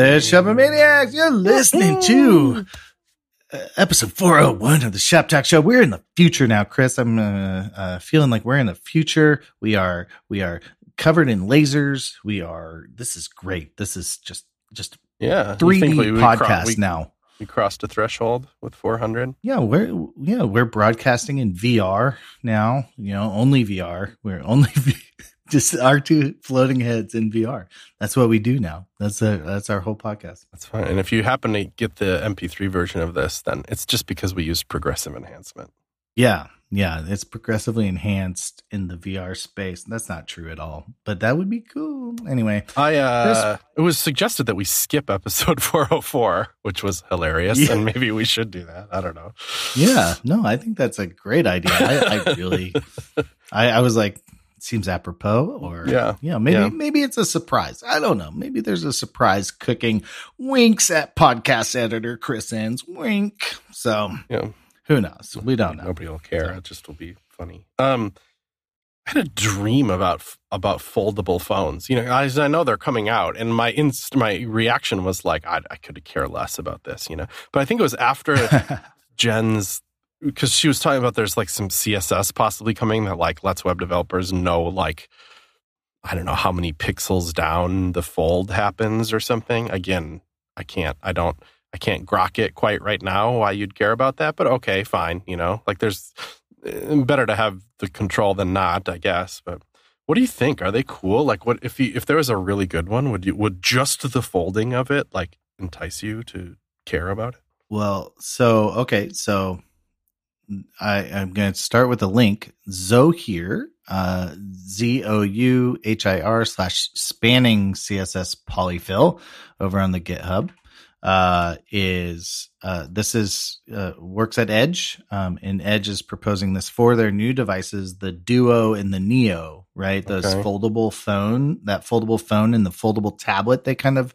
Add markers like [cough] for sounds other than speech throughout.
There, Shopper Maniacs. You're listening to uh, episode 401 of the Shop Talk Show. We're in the future now, Chris. I'm uh, uh, feeling like we're in the future. We are we are covered in lasers. We are. This is great. This is just just Yeah. 3D we- we podcast we, now. We crossed a threshold with 400. Yeah, we're yeah we're broadcasting in VR now. You know, only VR. We're only [laughs] v- just our two floating heads in VR. That's what we do now. That's a that's our whole podcast. That's fine. And if you happen to get the MP3 version of this, then it's just because we used progressive enhancement. Yeah, yeah, it's progressively enhanced in the VR space. That's not true at all, but that would be cool. Anyway, I uh it was suggested that we skip episode [laughs] 404, which was hilarious, Yeah. and maybe we should do that. I don't know. yeah, no, I think that's a great idea. I, I really, [laughs] I, I was like, seems apropos, or Yeah, you know, maybe yeah. maybe it's a surprise. I don't know. Maybe there's a surprise cooking. Winks at podcast editor Chris Enns. Wink. So Yeah. who knows? We don't know. Nobody will care. It just will be funny. Um, I had a dream about about foldable phones. You know, as I know they're coming out, and my inst- my reaction was like, I, I could care less about this. You know, but I think it was after [laughs] Jen's because she was talking about there's like some CSS possibly coming that like lets web developers know like I don't know how many pixels down the fold happens or something. Again, I can't. I don't. I can't grok it quite right now why you'd care about that, but okay, fine. You know, like there's eh, better to have the control than not, I guess. But what do you think? Are they cool? Like, what if you if there was a really good one? Would you would just the folding of it like entice you to care about it? Well, so okay, so I, I'm going to start with a link. Zouhir, uh, Z O U H I R slash spanning CSS polyfill over on the GitHub. Uh, is uh, this is uh, works at Edge, um, and Edge is proposing this for their new devices, the Duo and the Neo, right? Those Okay. foldable phone, that foldable phone and the foldable tablet they kind of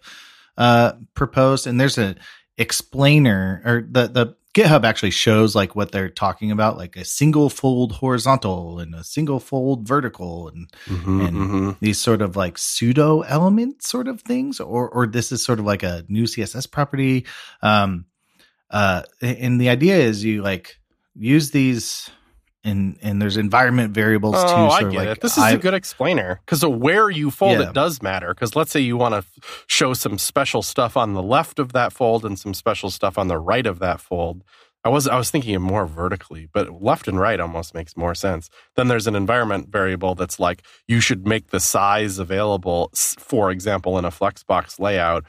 uh, proposed. And there's a explainer or the the GitHub actually shows like what they're talking about, like a single fold horizontal and a single fold vertical and Mm-hmm, And- these sort of like pseudo element sort of things, or or this is sort of like a new CSS property. Um uh and the idea is you like use these and and there's environment variables too. Oh, I get like it. This is I- a good explainer because where you fold Yeah. it does matter. Because let's say you want to show some special stuff on the left of that fold and some special stuff on the right of that fold. I was I was thinking more vertically, but left and right almost makes more sense. Then there's an environment variable that's like you should make the size available, for example, in a Flexbox layout,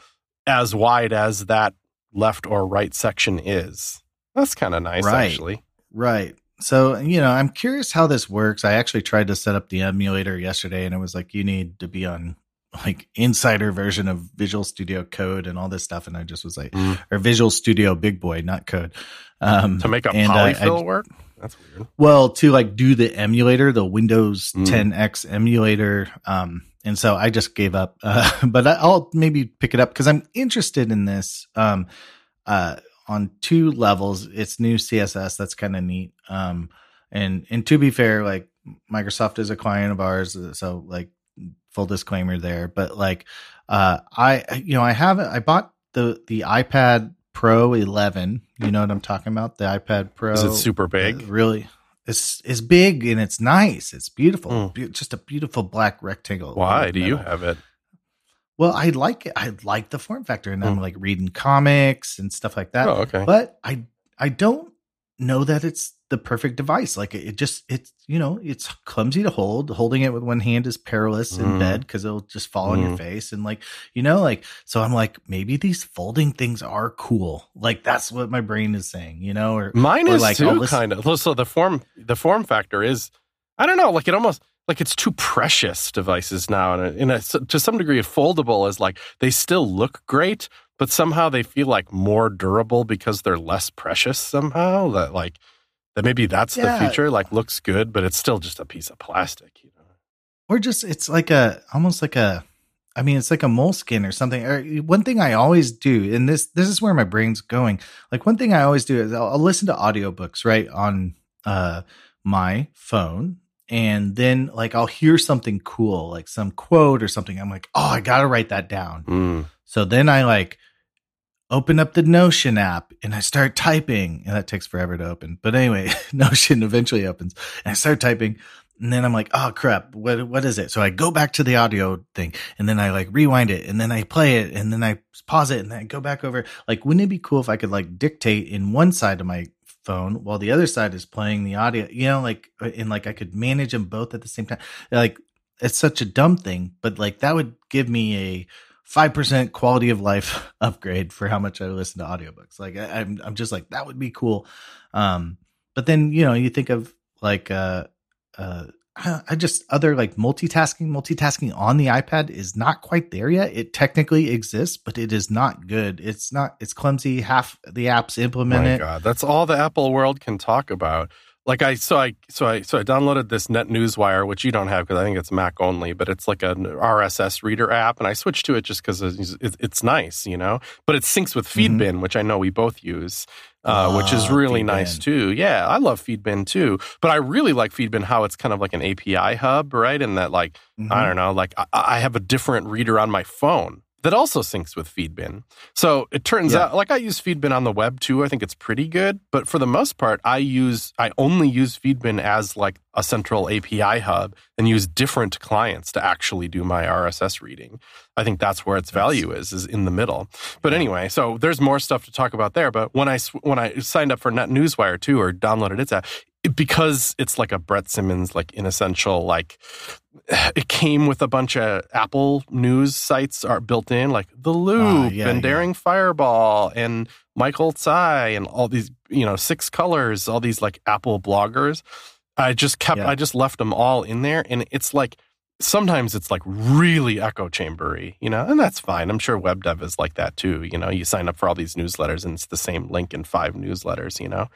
as wide as that left or right section is. That's kind of nice, Right. actually. Right. So, you know, I'm curious how this works. I actually tried to set up the emulator yesterday and it was like, you need to be on like insider version of Visual Studio Code and all this stuff. And I just was like, Mm. or Visual Studio Big Boy, not code. Um, To make a and I- I- polyfill work, that's weird. well, to like do the emulator, the Windows Mm. 10X emulator. Um, and so I just gave up, uh, [laughs] but I- I'll maybe pick it up because I'm interested in this. Um, uh, on two levels, it's new CSS. That's kind of neat. Um, and, and to be fair, like Microsoft is a client of ours. So like full disclaimer there, but like, uh, I, you know, I haven't, I bought the, the iPad Pro 11. You know what I'm talking about? The iPad Pro. Is it super big? Uh, really, it's it's big and it's nice. It's beautiful. Mm. Be- just a beautiful black rectangle. Why do you have it? Well, I like it. I like the form factor, and I'm Mm. like reading comics and stuff like that. Oh, okay. But I I don't know that it's the perfect device. Like it, just it's you know it's clumsy to hold. Holding it with one hand is perilous in Mm. bed because it'll just fall on your Mm. face and like you know like so I'm like maybe these folding things are cool. Like that's what my brain is saying. You know or Mine or is like, too I'll kind of. So the form, the form factor is, I don't know, like it almost like it's too precious devices now, and in a, to some degree, a foldable is like they still look great, but somehow they feel like more durable because they're less precious. Somehow that like that maybe that's Yeah. the future. Like looks good, but it's still just a piece of plastic. You know. or just it's like a almost like a I mean, it's like a moleskin or something. Or one thing I always do, and this this is where my brain's going. Like one thing I always do is I'll, I'll listen to audiobooks right on uh my phone, and then like I'll hear something cool, like some quote or something. I'm like, oh, I gotta write that down. Mm. So then I like open up the Notion app and I start typing, and that takes forever to open. But anyway, [laughs] Notion eventually opens, and I start typing, and then I'm like, oh crap, what what is it? So I go back to the audio thing, and then I like rewind it, and then I play it, and then I pause it, and then I go back over. Like, wouldn't it be cool if I could like dictate in one side of my phone while the other side is playing the audio? You know, like and like I could manage them both at the same time. Like, it's such a dumb thing, but like that would give me a five percent quality of life [laughs] upgrade for how much I listen to audiobooks. Like I, I'm, I'm just like that would be cool. Um, but then you know you think of like uh, uh, I just other like multitasking. Multitasking on the iPad is not quite there yet. It technically exists, but it is not good. It's not. It's clumsy. Half the apps implement My it. God, that's all the Apple world can talk about. Like I, so I, so I, so I downloaded this NetNewsWire, which you don't have because I think it's Mac only, but it's like an RSS reader app, and I switched to it just because it's, it's, nice, you know. But it syncs with Feedbin, mm-hmm. which I know we both use, uh, which is really Feedbin. nice too. Yeah, I love Feedbin too, but I really like Feedbin how it's kind of like an API hub, right? And that like mm-hmm. I don't know, like I, I have a different reader on my phone that also syncs with Feedbin. So it turns yeah. out, like I use Feedbin on the web too. I think it's pretty good, but for the most part, I use I only use Feedbin as like a central API hub and use different clients to actually do my RSS reading. I think that's where its value is is in the middle. But anyway, so there's more stuff to talk about there. But when I when I signed up for NetNewsWire too, or downloaded its app, because it's like a Brent Simmons like inessential like [sighs] it came with a bunch of Apple news sites are built in like the Loop uh, yeah, and Daring Fireball and Michael Tsai and all these you know six colors all these like Apple bloggers I just kept yeah. I just left them all in there and it's like sometimes it's like really echo chambery, you know, and that's fine. I'm sure web dev is like that too. You know, you sign up for all these newsletters and it's the same link in five newsletters, you know.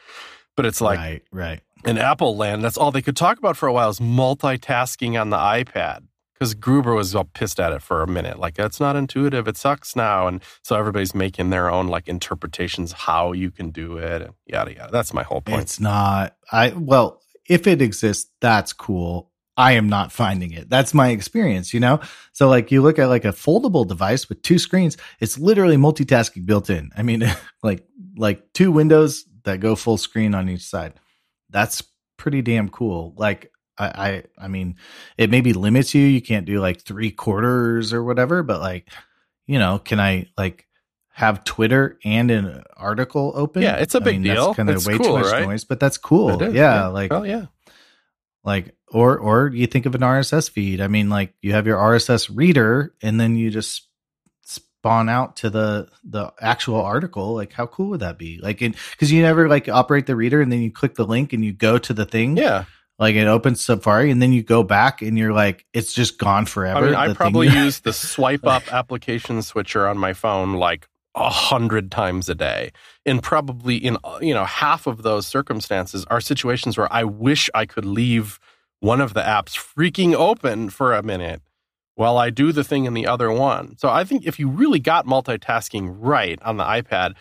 But it's like right, right. In Apple land, that's all they could talk about for a while is multitasking on the iPad. Because Gruber was all pissed at it for a minute. Like, that's not intuitive. It sucks now. And so everybody's making their own like interpretations how you can do it and yada yada. That's my whole point. It's not I well, if it exists, that's cool. I am not finding it. That's my experience, you know? So like you look at like a foldable device with two screens, it's literally multitasking built in. I mean, [laughs] like like two windows that go full screen on each side. That's pretty damn cool. Like I, I, I mean, it maybe limits you. You can't do like three quarters or whatever, but like, you know, can I like have Twitter and an article open? Yeah, it's a big I mean, deal. kind of way cool, too much right? noise, but that's cool. Yeah, yeah, like, oh yeah, like or or you think of an RSS feed. I mean, like you have your RSS reader, and then you just spawn out to the the actual article like how cool would that be? Like because you never like operate the reader and then you click the link and you go to the thing. Yeah. Like it opens safari and then you go back and you're like it's just gone forever. I mean i probably [laughs] use the swipe up application switcher on my phone like a hundred times a day. And probably in you know half of those circumstances are situations where i wish i could leave one of the apps freaking open for a minute while I do the thing in the other one. So I think if you really got multitasking right on the iPad,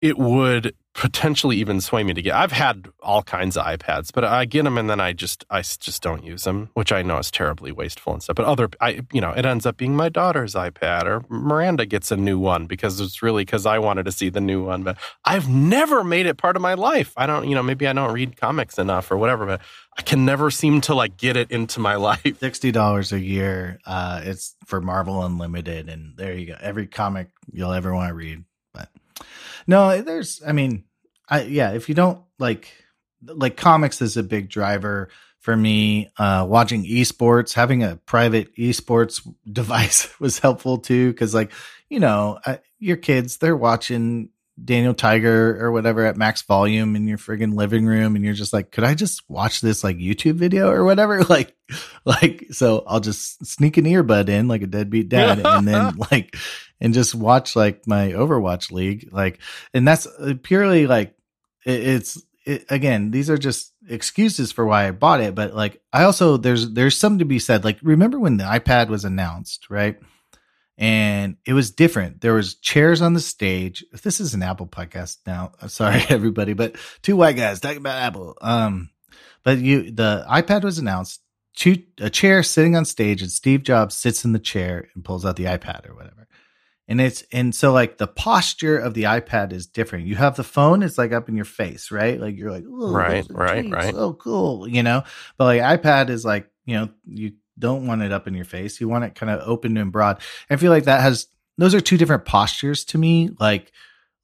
it would potentially even sway me to get. I've had all kinds of iPads, but I get them and then I just I just don't use them, which I know is terribly wasteful and stuff. But other, I you know, it ends up being my daughter's iPad or Miranda gets a new one because it's really because I wanted to see the new one. But I've never made it part of my life. I don't, you know, maybe I don't read comics enough or whatever, but I can never seem to like get it into my [laughs] life. Sixty dollars a year. Uh, it's for Marvel Unlimited, and there you go. Every comic you'll ever want to read. But no, there's. I mean I yeah, if you don't like like comics is a big driver for me. Uh, watching esports, having a private esports [laughs] device [laughs] was helpful too, because like you know I, your kids they're watching Daniel Tiger or whatever at max volume in your friggin' living room, and you're just like, could I just watch this like YouTube video or whatever? [laughs] Like, like so I'll just sneak an earbud in like a deadbeat dad, and then like and just watch like my Overwatch League, like, and that's uh, purely like it, it's it, again these are just excuses for why I bought it, but like I also there's there's something to be said. Like remember when the iPad was announced, right? And it was different. There was chairs on the stage. If this is an Apple podcast now, [laughs] sorry everybody, but two white guys talking about Apple. Um, but you the iPad was announced. Two, a chair sitting on stage, and Steve Jobs sits in the chair and pulls out the iPad or whatever. And it's and so like the posture of the iPad is different. You have the phone; it's like up in your face, right? Like you're like, oh, right, right, right. Oh, cool, you know. But like iPad is like you know you don't want it up in your face. You want it kind of open and broad. I feel like that has those are two different postures to me. Like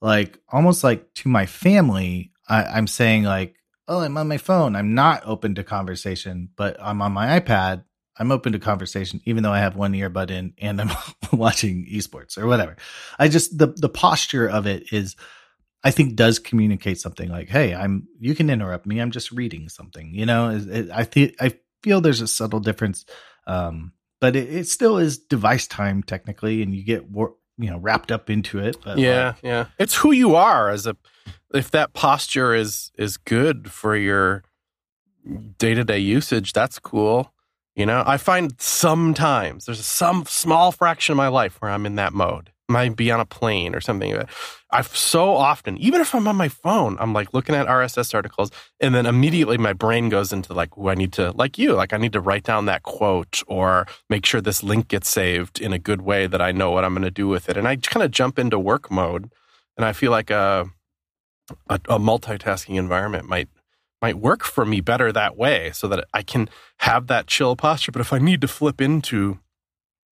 like almost like to my family, I, I'm saying like, oh, I'm on my phone. I'm not open to conversation, but I'm on my iPad. I'm open to conversation, even though I have one earbud in and I'm [laughs] watching esports or whatever. I just the the posture of it is, I think, does communicate something like, "Hey, I'm. You can interrupt me. I'm just reading something." You know, it, it, I think I feel there's a subtle difference, um, but it, it, still is device time technically, and you get wor- you know wrapped up into it. But yeah, like, yeah, it's who you are as a. If that posture is is good for your day to day usage, that's cool. You know, I find sometimes there's some small fraction of my life where I'm in that mode might be on a plane or something. I've so often, even if I'm on my phone, I'm like looking at RSS articles, and then immediately my brain goes into like, oh, I need to, like you, like I need to write down that quote or make sure this link gets saved in a good way that I know what I'm going to do with it. And I kind of jump into work mode, and I feel like a, a, a multitasking environment might might work for me better that way, so that I can have that chill posture. But if I need to flip into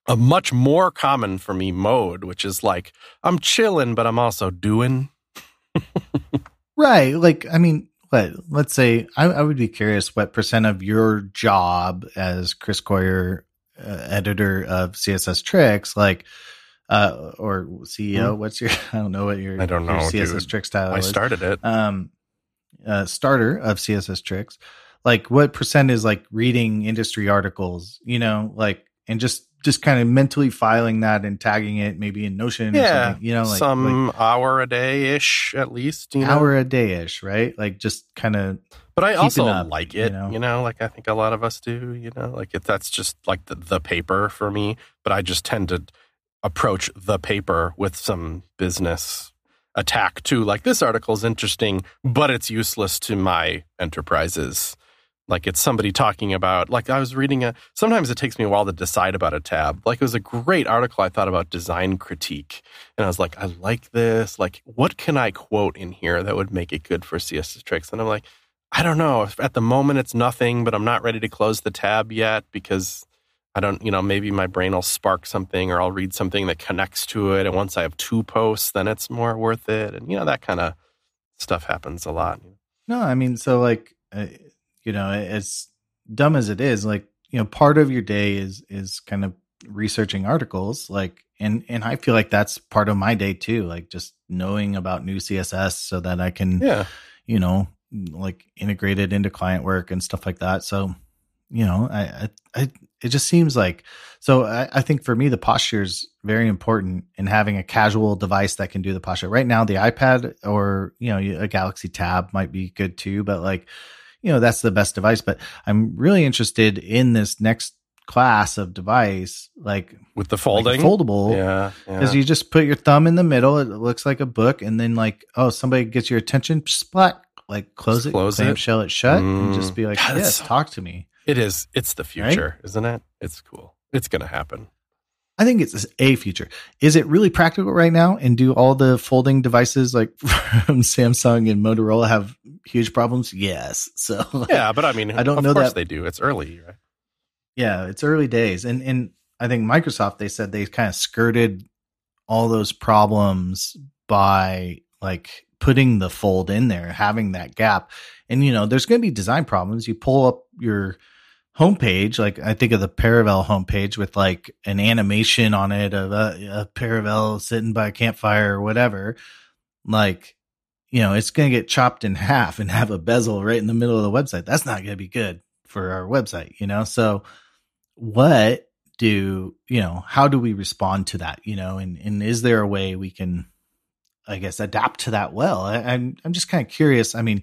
a much more common for me mode, which is like I'm chilling, but I'm also doing. [laughs] right. Like, I mean, what, let's say I, I, would be curious what percent of your job as Chris Coyier, uh, editor of CSS Tricks, like, uh, or CEO, hmm. what's your, [laughs] I don't know what your, I don't know, CSS dude. Tricks title I started it. Um, uh, starter of CSS Tricks. Like, what percent is like reading industry articles, you know, like, and just just kind of mentally filing that and tagging it maybe in Notion yeah, you know, like some like hour a day ish at least, you know? hour a day ish, right? Like just kind of. But I also up, like it, you know? you know? like I think a lot of us do, you know, like if that's just like the, the paper for me, but I just tend to approach the paper with some business attack too. Like this article is interesting, but it's useless to my enterprises. Like it's somebody talking about like i was reading a sometimes it takes me a while to decide about a tab. Like it was a great article i thought about design critique. And i was like i like this. Like what can i quote in here that would make it good for css tricks? And i'm like i don't know. At the moment it's nothing but i'm not ready to close the tab yet because i don't you know maybe my brain will spark something or i'll read something that connects to it. And once i have two posts then it's more worth it. And you know that kind of stuff happens a lot. No i mean so like uh, you know, as dumb as it is, like, you know, part of your day is is kind of researching articles like and and I feel like that's part of my day too, like just knowing about new CSS so that I can yeah, you know, like integrate it into client work and stuff like that. So, you know, I I, I it just seems like so I, I think for me the posture is very important in having a casual device that can do the posture. Right now the iPad or, you know, a Galaxy Tab might be good too, but like you know, that's the best device. But I'm really interested in this next class of device, like with the folding, like foldable. Yeah, because yeah. you just put your thumb in the middle. It looks like a book, and then like, oh, somebody gets your attention, splat, like close just it, close it, shell it shut, mm. and just be like, yes, talk to me. It is. It's the future, right? isn't it? It's cool. It's gonna happen. I think it's a future. Is it really practical right now? And do all the folding devices like [laughs] from Samsung and Motorola have huge problems? Yes. So [laughs] yeah, but I mean, I don't know that they do. It's early, right? Yeah, it's early days, and and I think Microsoft they said they kind of skirted all those problems by like putting the fold in there, having that gap, and you know, there's going to be design problems. You pull up your homepage, like I think of the Paravel homepage with like an animation on it of a, a Paravel sitting by a campfire or whatever, like, you know, it's going to get chopped in half and [laughs] have a bezel right in the middle of the website. That's not going to be good for our website, you know? So what do, you know, how do we respond to that, you know, and, and is there a way we can, I guess, adapt to that well? I, I'm, I'm just kind of curious. I mean,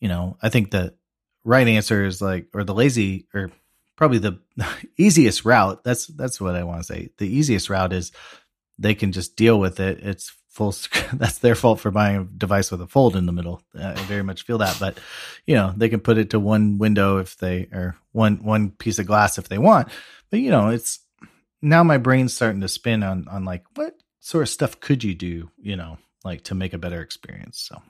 you know, I think that right answer is like, or the lazy, or probably the [laughs] easiest route. That's that's what I want to say. The easiest route is they can just deal with it. It's full [laughs] that's their fault for buying a device with a fold in the middle uh, i very much feel that but you know they can put it to one window if they or one one piece of glass if they want but you know it's now my brain's starting to spin on on like what sort of stuff could you do you know like to make a better experience so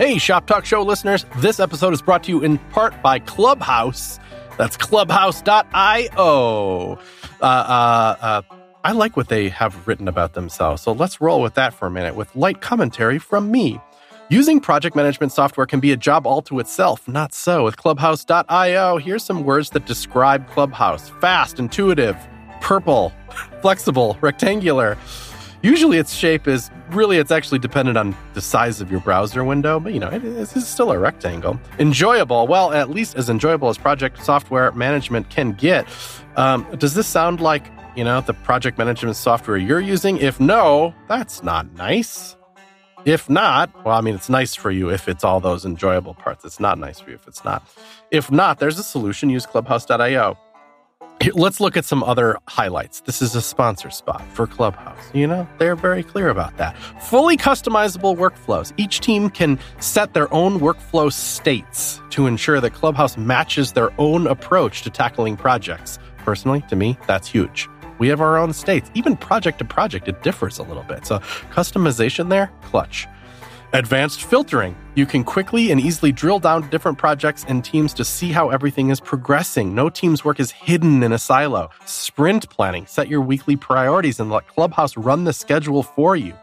Hey, Shop Talk Show listeners, this episode is brought to you in part by Clubhouse. That's clubhouse.io. Uh, uh, uh, I like what they have written about themselves, so let's roll with that for a minute with light commentary from me. Using project management software can be a job all to itself. Not so with Clubhouse.io. Here's some words that describe Clubhouse fast, intuitive, purple, [laughs] flexible, rectangular. Usually its shape is really, it's actually dependent on the size of your browser window, but you know, it is still a rectangle. Enjoyable, well, at least as enjoyable as project software management can get. Um, does this sound like, you know, the project management software you're using? If no, that's not nice. If not, well, I mean, it's nice for you if it's all those enjoyable parts. It's not nice for you if it's not. If not, there's a solution. Use clubhouse.io. Let's look at some other highlights. This is a sponsor spot for Clubhouse. You know, they're very clear about that. Fully customizable workflows. Each team can set their own workflow states to ensure that Clubhouse matches their own approach to tackling projects. Personally, to me, that's huge. We have our own states. Even project to project, it differs a little bit. So, customization there, clutch. Advanced filtering. You can quickly and easily drill down different projects and teams to see how everything is progressing. No team's work is hidden in a silo. Sprint planning. Set your weekly priorities and let Clubhouse run the schedule for you.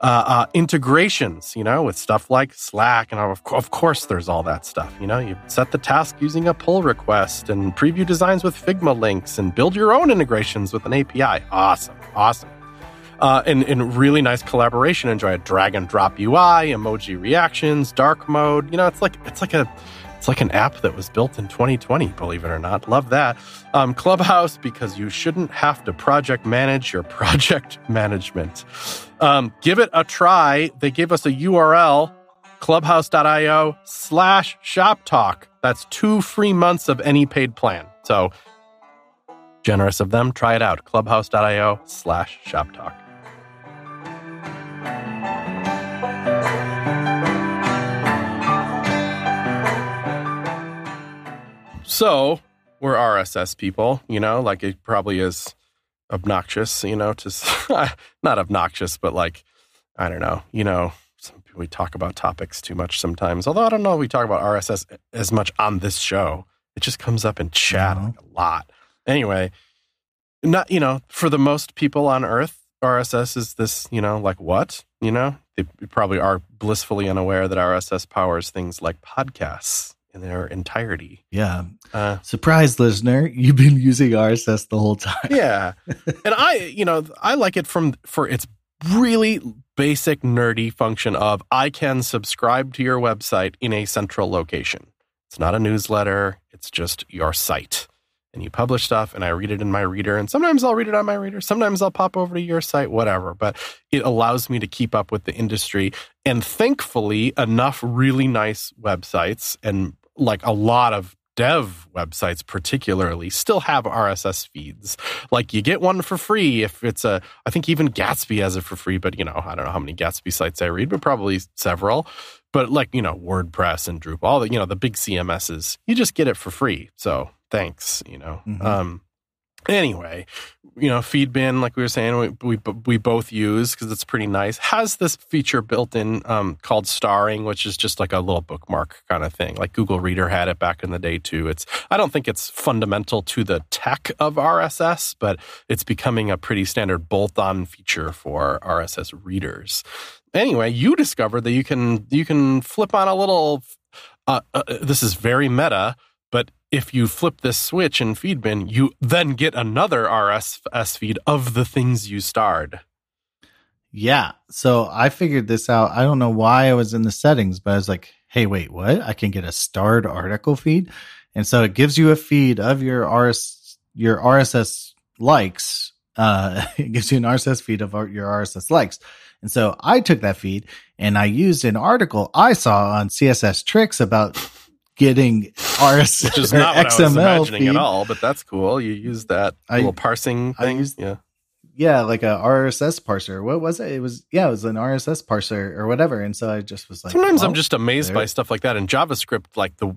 Uh, uh, integrations, you know, with stuff like Slack. And of, of course, there's all that stuff. You know, you set the task using a pull request and preview designs with Figma links and build your own integrations with an API. Awesome. Awesome uh, and, and really nice collaboration. Enjoy a drag and drop UI, emoji reactions, dark mode. You know, it's like it's like a it's like an app that was built in 2020, believe it or not. Love that. Um, Clubhouse, because you shouldn't have to project manage your [laughs] project management. Um, give it a try. They gave us a URL, clubhouse.io slash shop talk. That's two free months of any paid plan. So generous of them. Try it out. Clubhouse.io slash shop talk. So we're RSS people, you know, like it probably is obnoxious, you know, to [laughs] not obnoxious, but like, I don't know, you know, we talk about topics too much sometimes. Although I don't know, we talk about RSS as much on this show. It just comes up in chat like a lot. Anyway, not, you know, for the most people on earth, RSS is this, you know, like what? You know, they probably are blissfully unaware that RSS powers things like podcasts in their entirety. Yeah. Uh, Surprise, listener! You've been using RSS the whole time. yeah, and I, you know, I like it from for its really basic nerdy function of I can subscribe to your website in a central location. It's not a newsletter. It's just your site. And you publish stuff and I read it in my reader. And sometimes I'll read it on my reader. Sometimes I'll pop over to your site, whatever. But it allows me to keep up with the industry. And thankfully, enough really nice websites and like a lot of dev websites particularly still have RSS feeds. Like you get one for free if it's a I think even Gatsby has it for free, but you know, I don't know how many Gatsby sites I read, but probably several. But like, you know, WordPress and Drupal, all the you know, the big CMSs, you just get it for free. So thanks, you know. Mm-hmm. Um anyway, you know, Feedbin, like we were saying, we we, we both use because it's pretty nice. Has this feature built in um, called starring, which is just like a little bookmark kind of thing. Like Google Reader had it back in the day too. It's I don't think it's fundamental to the tech of RSS, but it's becoming a pretty standard bolt-on feature for RSS readers. Anyway, you discovered that you can you can flip on a little. Uh, uh, this is very meta, but if you flip this switch in Feedbin, you then get another RSS feed of the things you starred. Yeah. So I figured this out. I don't know why I was in the settings, but I was like, hey, wait, what? I can get a starred article feed. And so it gives you a feed of your RS, your RSS likes. Uh, [laughs] it gives you an RSS feed of your RSS likes. And so I took that feed and I used an article I saw on CSS tricks about getting RS, which is not what XML I was imagining feed. at all. But that's cool. You use that I, little parsing thing. Used, yeah, yeah, like a RSS parser. What was it? It was yeah, it was an RSS parser or whatever. And so I just was like, sometimes I'm just amazed there. by stuff like that in JavaScript. Like the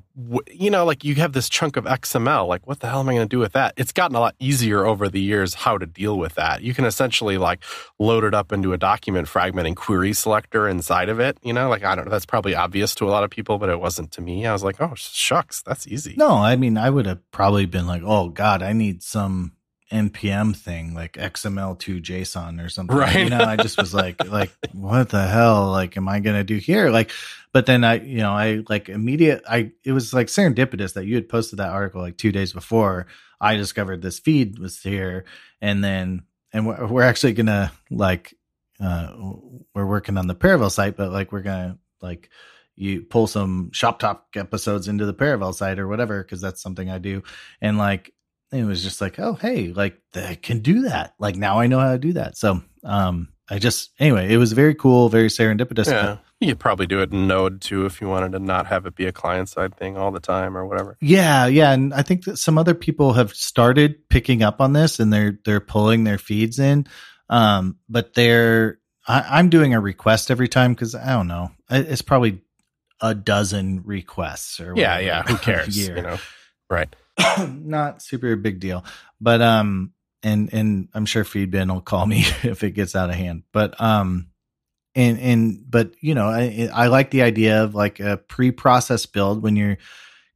you know, like you have this chunk of XML. Like what the hell am I going to do with that? It's gotten a lot easier over the years how to deal with that. You can essentially like load it up into a document fragment and query selector inside of it. You know, like I don't know. That's probably obvious to a lot of people, but it wasn't to me. I was like, oh shucks, that's easy. No, I mean, I would have probably been like, oh god, I need some npm thing like xml2 json or something right. you know? I just was like [laughs] like what the hell? Like am i gonna do here? Like but then i you know i like immediate i it was like serendipitous that you had posted that article like two days before i discovered this feed was here. And then and we're, we're actually gonna like uh we're working on the Paravel site but like we're gonna like you pull some shop talk episodes into the Paravel site or whatever because that's something I do. And like it was just like, oh, hey, like I can do that. Like now I know how to do that. So, um, I just anyway, it was very cool, very serendipitous. Yeah, you could probably do it in Node too if you wanted to not have it be a client side thing all the time or whatever. Yeah, yeah, and I think that some other people have started picking up on this and they're they're pulling their feeds in. Um, but they're I, am doing a request every time because I don't know, it's probably a dozen requests or yeah, yeah. Who [laughs] cares? You know, right? [coughs] not super big deal, but um, and and I'm sure Feedbin will call me [laughs] if it gets out of hand. But um, and and but you know, I I like the idea of like a pre-processed build when you're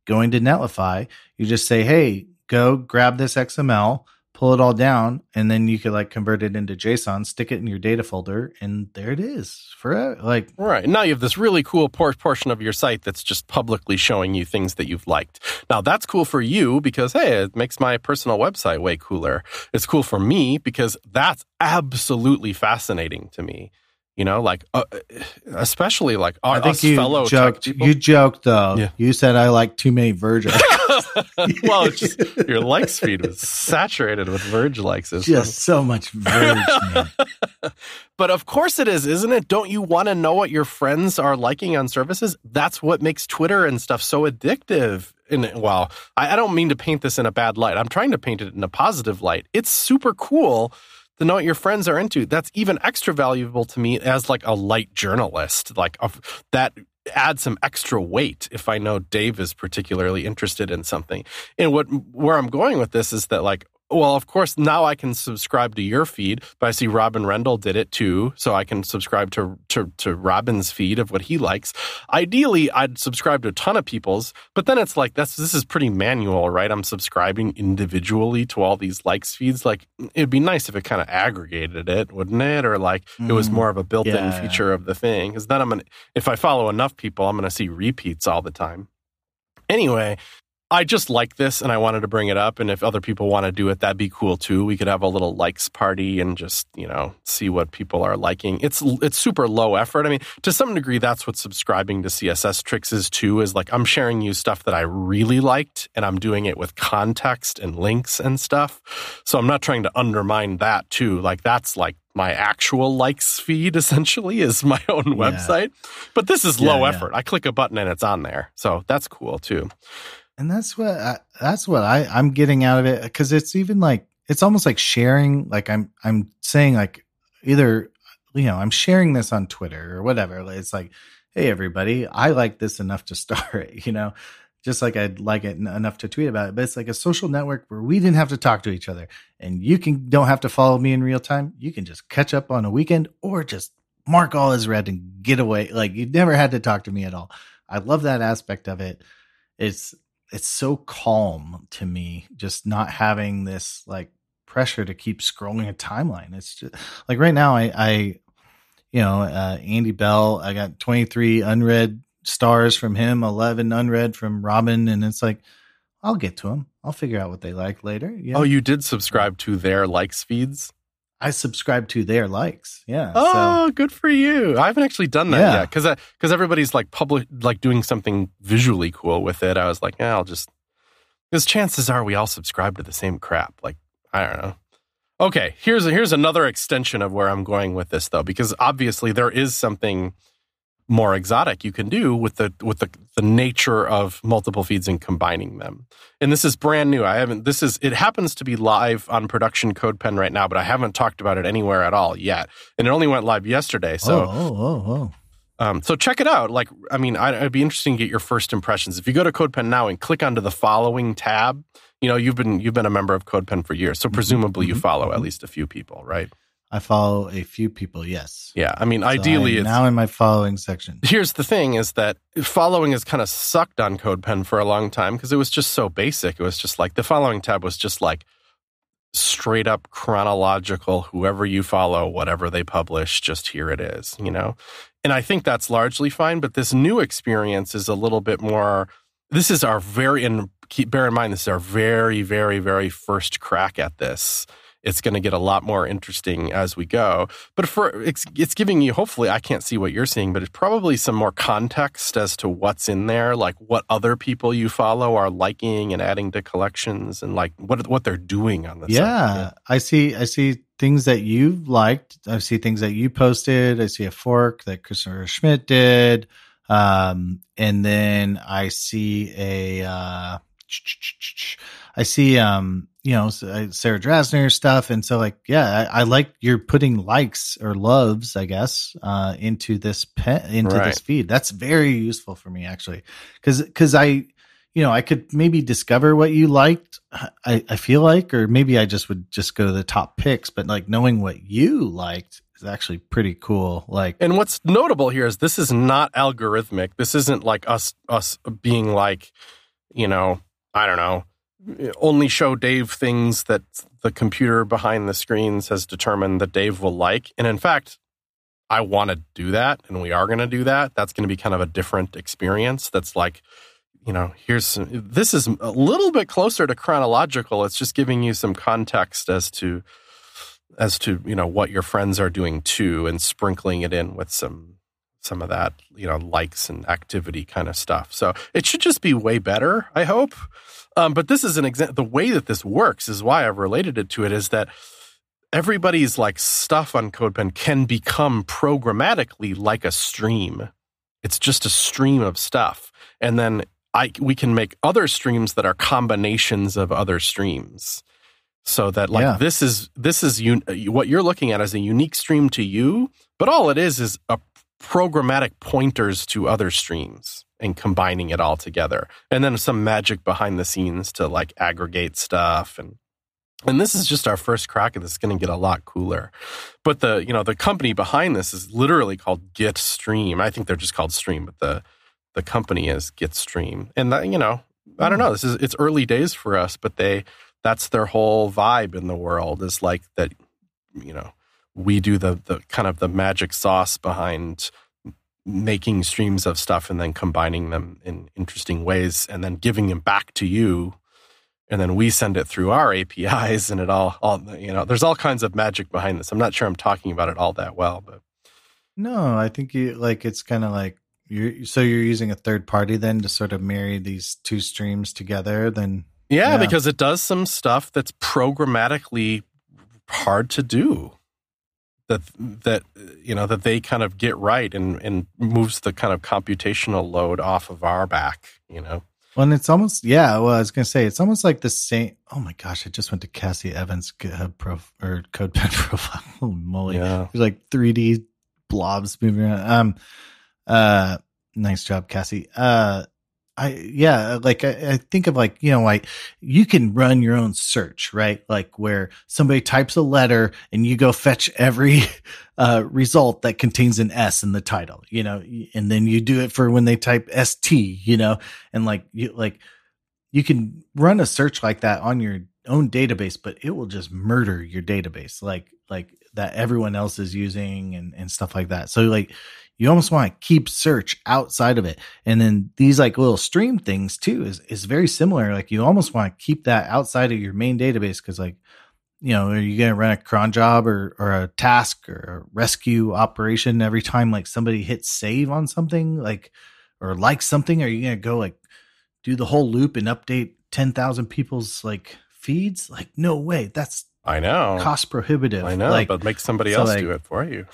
going to Netlify. You just say, hey, go grab this XML pull it all down, and then you could like convert it into JSON, stick it in your data folder, and there it is for like right now. You have this really cool por- portion of your site that's just publicly showing you things that you've liked. Now that's cool for you because hey, it makes my personal website way cooler. It's cool for me because that's absolutely fascinating to me. You know, like uh, especially like our, I think you fellow joked. You joked though. Yeah. You said I like too many Verge. [laughs] [laughs] well, just, your likes feed was saturated with Verge likes. Just so much Verge, [laughs] man. but of course it is, isn't it? Don't you want to know what your friends are liking on services? That's what makes Twitter and stuff so addictive. And well, I, I don't mean to paint this in a bad light. I'm trying to paint it in a positive light. It's super cool know what your friends are into. That's even extra valuable to me as like a light journalist. Like that adds some extra weight if I know Dave is particularly interested in something. And what where I'm going with this is that like well, of course, now I can subscribe to your feed, but I see Robin Rendle did it too, so I can subscribe to, to, to Robin's feed of what he likes. Ideally, I'd subscribe to a ton of people's, but then it's like that's this is pretty manual, right? I'm subscribing individually to all these likes feeds. Like it'd be nice if it kind of aggregated it, wouldn't it? Or like mm, it was mm, more of a built-in yeah. feature of the thing. Because then I'm gonna, if I follow enough people, I'm gonna see repeats all the time. Anyway, I just like this and I wanted to bring it up. And if other people want to do it, that'd be cool too. We could have a little likes party and just, you know, see what people are liking. It's it's super low effort. I mean, to some degree, that's what subscribing to CSS tricks is too, is like I'm sharing you stuff that I really liked and I'm doing it with context and links and stuff. So I'm not trying to undermine that too. Like that's like my actual likes feed [laughs] essentially is my own website. Yeah. But this is low yeah, effort. I click a button and it's on there. So that's cool too and that's what I, that's what I I'm getting out of it because it's even like it's almost like sharing. Like I'm I'm saying like either you know I'm sharing this on Twitter or whatever. It's like, hey everybody, I like this enough to [laughs] start it. You know, just like I'd like it enough to tweet about it. But it's like a social network where we didn't have to talk to each other, and you can don't have to follow me in real time. You can just catch up on a weekend or just mark all as red and get away. Like you never had to talk to me at all. I love that aspect of it. It's it's so calm to me just not having this like pressure to keep scrolling a timeline. It's just like right now I I you know, uh, Andy Bell, I got 23 unread stars from him, 11 unread from Robin and it's like I'll get to them. I'll figure out what they like later. Yeah. Oh, you did subscribe to their likes feeds? I subscribe to their likes. Yeah. Oh, so. good for you. I haven't actually done that yeah. yet because because everybody's like public like doing something visually cool with it. I was like, yeah, I'll just because chances are we all subscribe to the same crap. Like I don't know. Okay, here's a, here's another extension of where I'm going with this though, because obviously there is something more exotic you can do with the with the, the nature of multiple feeds and combining them. And this is brand new. I haven't this is it happens to be live on production CodePen right now, but I haven't talked about it anywhere at all yet. And it only went live yesterday. So oh, oh, oh, oh. Um, so check it out. Like, I mean, I, would be interesting to get your first impressions. If you go to CodePen now and click onto the following tab, you know you've been you've been a member of CodePen for years, so mm-hmm. presumably mm-hmm. you follow at mm-hmm. least a few people, right? I follow a few people, yes. Yeah, I mean, so ideally, I'm now in my following section. Here's the thing: is that following has kind of sucked on CodePen for a long time because it was just so basic. It was just like the following tab was just like straight up chronological. Whoever you follow, whatever they publish, just here it is, you know. And I think that's largely fine. But this new experience is a little bit more. This is our very and keep bear in mind this is our very, very, very first crack at this it's going to get a lot more interesting as we go. But for it's, it's giving you hopefully I can't see what you're seeing, but it's probably some more context as to what's in there, like what other people you follow are liking and adding to collections, and like what what they're doing on the yeah. Yeah, I see. I see things that you liked. I see things that you posted. I see a fork that Christopher Schmidt did. Um, and then I see a, uh, [tsk] I see, um, you know, Sarah Drasner stuff. And so like, yeah, I, I, like you're putting likes or loves, I guess, uh, into this pen, into right. this feed. That's very useful for me actually. Cause, cause I, you know, I could maybe discover what you liked. I, I feel like, or maybe I just would just go to the top picks, but like knowing what you liked is actually pretty cool. Like, and what's notable here is this is not algorithmic. This isn't like us, us being like, you know, I don't know, only show Dave things that the computer behind the screens has determined that Dave will like. And in fact, I want to do that and we are going to do that. That's going to be kind of a different experience. That's like, you know, here's some, this is a little bit closer to chronological. It's just giving you some context as to as to, you know, what your friends are doing too and sprinkling it in with some some of that, you know, likes and activity kind of stuff. So it should just be way better, I hope. Um, but this is an example. The way that this works is why I've related it to it is that everybody's like stuff on CodePen can become programmatically like a stream. It's just a stream of stuff, and then I we can make other streams that are combinations of other streams. So that like yeah. this is this is un- what you're looking at as a unique stream to you, but all it is is a programmatic pointers to other streams and combining it all together. And then some magic behind the scenes to like aggregate stuff and and this is just our first crack at this. It's going to get a lot cooler. But the, you know, the company behind this is literally called GetStream. I think they're just called Stream, but the the company is GetStream. And that, you know, I don't hmm. know. This is it's early days for us, but they that's their whole vibe in the world is like that, you know, we do the the kind of the magic sauce behind making streams of stuff and then combining them in interesting ways and then giving them back to you. And then we send it through our apis and it all all you know there's all kinds of magic behind this. I'm not sure i'm talking about it all that well but no i think you like it's kind of like you're so you're using a third party then to sort of marry these two streams together then yeah, yeah. because it does some stuff that's programmatically hard to do that that you know that they kind of get right and and moves the kind of computational load off of our back you know? Well and it's almost yeah well i was gonna say it's almost like the same oh my gosh i just went to cassie evans github prof or codepen [laughs] profile holy moly. Yeah. there's like 3d blobs moving around. Um uh nice job cassie. Uh I yeah, like I, I, think of like you know like you can run your own search, right? Like where somebody types a letter and you go fetch every [laughs] uh, result that contains an S in the title, you know, and then you do it for when they type ST, you know, and like you like you can run a search like that on your own database, but it will just murder your database, like like that everyone else is using and and stuff like that. So like you almost want to keep search outside of it. And then these like little stream things too is, is very similar. Like you almost want to keep that outside of your main database. Cause like, you know, are you going to run a cron job or, or a task or a Resque operation every time like somebody hits save on something like, or like something? Are you going to go like do the whole loop and update 10,000 people's like feeds? Like, no way. That's, I know cost prohibitive. I know, like, but make somebody so else like, do it for you.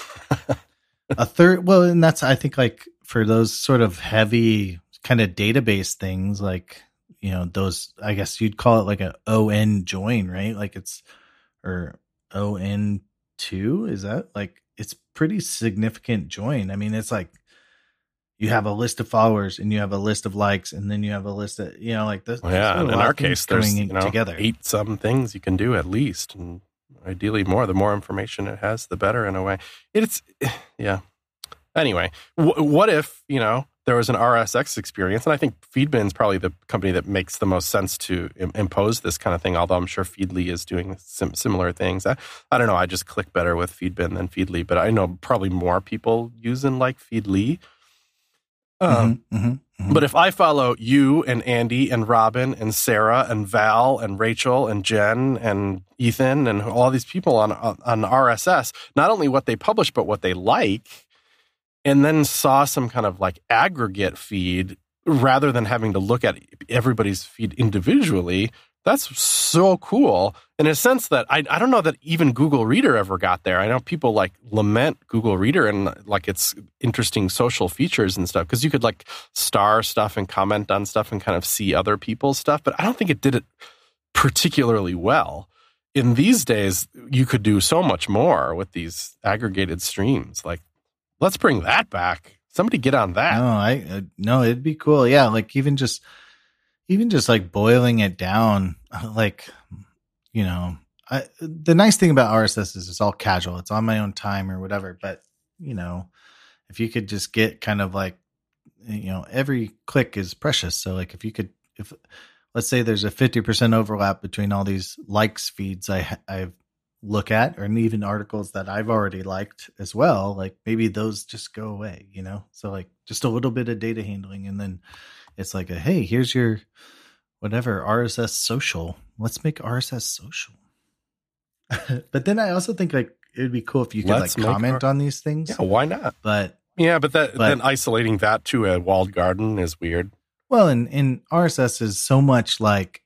[laughs] a third well and that's i think like for those sort of heavy kind of database things, like you know those, I guess you'd call it like a on join, right? Like it's or on two. Is that like it's pretty significant join? I mean, it's like you have a list of followers and you have a list of likes and then you have a list of you know like this. Well, yeah, in our case, there's you know, together eight some things you can do at least, and ideally more. The more information it has, the better. In a way, it's [sighs] yeah. Anyway, what if you know there was an RSS experience, and I think Feedbin is probably the company that makes the most sense to Im- impose this kind of thing. Although I'm sure Feedly is doing sim- similar things. I, I don't know. I just click better with Feedbin than Feedly, but I know probably more people use and like Feedly. Um, mm-hmm, mm-hmm, mm-hmm. But if I follow you and Andy and Robin and Sarah and Val and Rachel and Jen and Ethan and all these people on on RSS, not only what they publish but what they like, and then saw some kind of like aggregate feed rather than having to look at everybody's feed individually, that's so cool in a sense that I, I don't know that even Google Reader ever got there. I know people like lament Google Reader and like its interesting social features and stuff because you could like star stuff and comment on stuff and kind of see other people's stuff, but I don't think it did it particularly well. In these days, you could do so much more with these aggregated streams. Like, let's bring that back. Somebody get on that. No, I uh, no, it'd be cool. Yeah, like even just even just like boiling it down, [laughs] like, you know, I, the nice thing about RSS is it's all casual. It's on my own time or whatever. But, you know, if you could just get kind of like, eh, you know, every click is precious. So, like, if you could, if let's say there's a 50% overlap between all these likes feeds I, I look at, or even articles that I've already liked as well, like maybe those just go away, you know? So, like, just a little bit of data handling and then, it's like a hey, here's your whatever RSS social. Let's make RSS social. [laughs] but then I also think like it would be cool if you could Let's like comment our, on these things. Yeah, why not? But yeah, but that but, then isolating that to a walled garden is weird. Well, and in RSS is so much like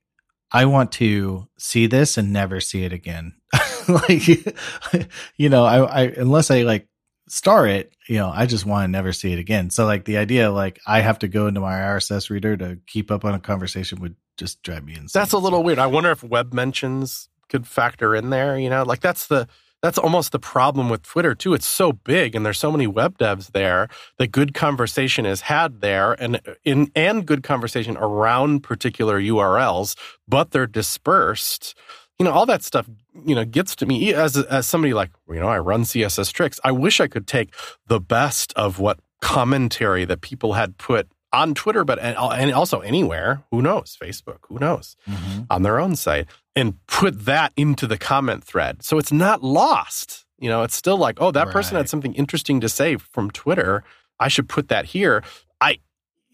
I want to see this and never see it again. [laughs] like [laughs] you know, I, I unless I like star it, you know, I just want to never see it again. So like the idea, like I have to go into my RSS reader to keep up on a conversation would just drive me insane. That's a little weird. I wonder if web mentions could factor in there. You know, like that's the that's almost the problem with Twitter too. It's so big and there's so many web devs there that good conversation is had there and in and good conversation around particular URLs, but they're dispersed you know, all that stuff, you know, gets to me as as somebody like, you know, I run CSS tricks. I wish I could take the best of what commentary that people had put on Twitter, but and, also anywhere. Who knows? Facebook. Who knows? Mm-hmm. On their own site, and put that into the comment thread, so it's not lost. You know, it's still like, oh, that right. person had something interesting to say from Twitter. I should put that here. I,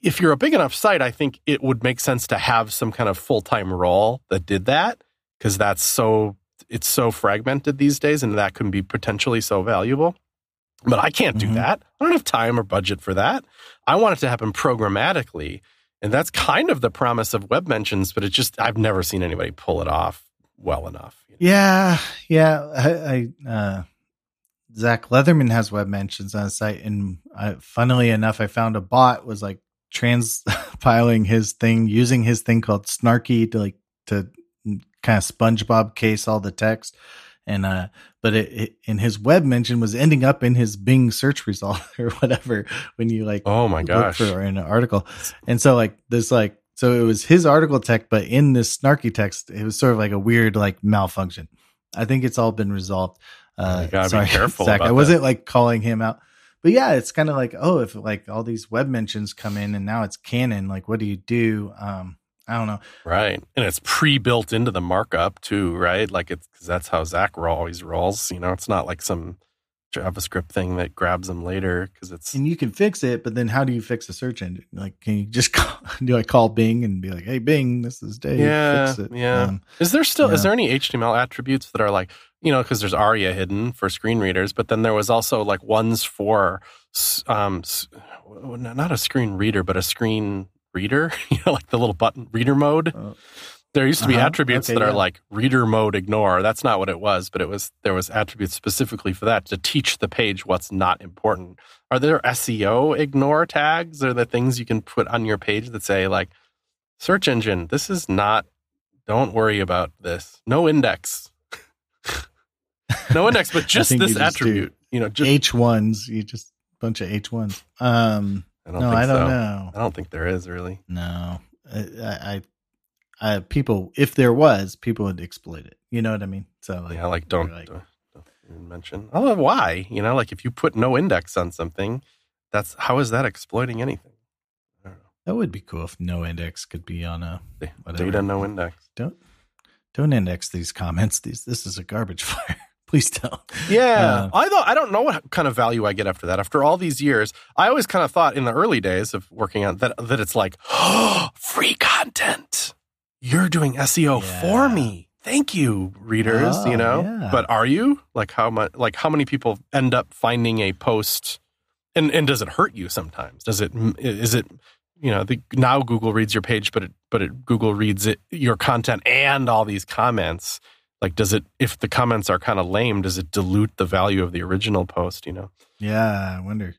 if you're a big enough site, I think it would make sense to have some kind of full time role that did that because that's so it's so fragmented these days and that can be potentially so valuable. But I can't do mm-hmm. that. I don't have time or budget for that. I want it to happen programmatically. And that's kind of the promise of web mentions, but it just I've never seen anybody pull it off well enough. You know? Yeah, yeah. I, I uh, Zach Leatherman has web mentions on his site, and I, funnily enough, I found a bot was like transpiling [laughs] his thing using his thing called Snarky to like to kind of SpongeBob case all the text. And, uh, but it, it, in his web mention was ending up in his Bing search result [laughs] or whatever when you like, oh my gosh, for in an article. And so like this, like, so it was his article text, but in this snarky text, it was sort of like a weird like malfunction. I think it's all been resolved. Uh, gotta sorry, be [laughs] careful. Zach, I wasn't that. like calling him out, but yeah, it's kind of like, oh, if like all these web mentions come in and now it's canon, like what do you do? Um, I don't know. Right. And it's pre built into the markup too, right? Like it's because that's how Zach always rolls. You know, it's not like some JavaScript thing that grabs them later because it's. And you can fix it, but then how do you fix a search engine? Like, can you just [laughs] call, do I call Bing and be like, hey, Bing, this is Dave. Yeah. Yeah. Um, is there still, is there any HTML attributes that are like, you know, because there's ARIA hidden for screen readers, but then there was also like ones for, um, not a screen reader, but a screen reader, [laughs] you know, like the little button reader mode. Uh, There used to be Uh-huh. attributes Okay, that are like reader mode ignore. That's not what it was, but it was there was attributes specifically for that to teach the page what's not important. Are there SEO ignore tags? Are the things you can put on your page that say like search engine, this is not don't worry about this. No index. no index, but [laughs] just this you just attribute. You know, just H ones. You just bunch of H ones. Um, I don't no, think I don't so. know. I don't think there is really. No, I, I, I, people. If there was, people would exploit it. You know what I mean? So like, yeah, like don't, like- don't even mention. Oh, why? You know, like if you put no index on something, that's how is that exploiting anything? I don't know. that would be cool if no index could be on a Whatever. Data no index. don't don't index these comments. These this is a garbage [laughs] fire. Please don't. Yeah, Uh, I thought I don't know what kind of value I get after that. After all these years, I always kind of thought in the early days of working on that that it's like oh, [gasps] free content. You're doing SEO for me. Thank you, readers. Oh, you know, yeah. but are you like how much? Like how many people end up finding a post, and and does it hurt you sometimes? Does it is it you know the, now Google reads your page, but it but it Google reads it your content and all these comments like does it if the comments are kind of lame does it dilute the value of the original post you know Yeah, I wonder.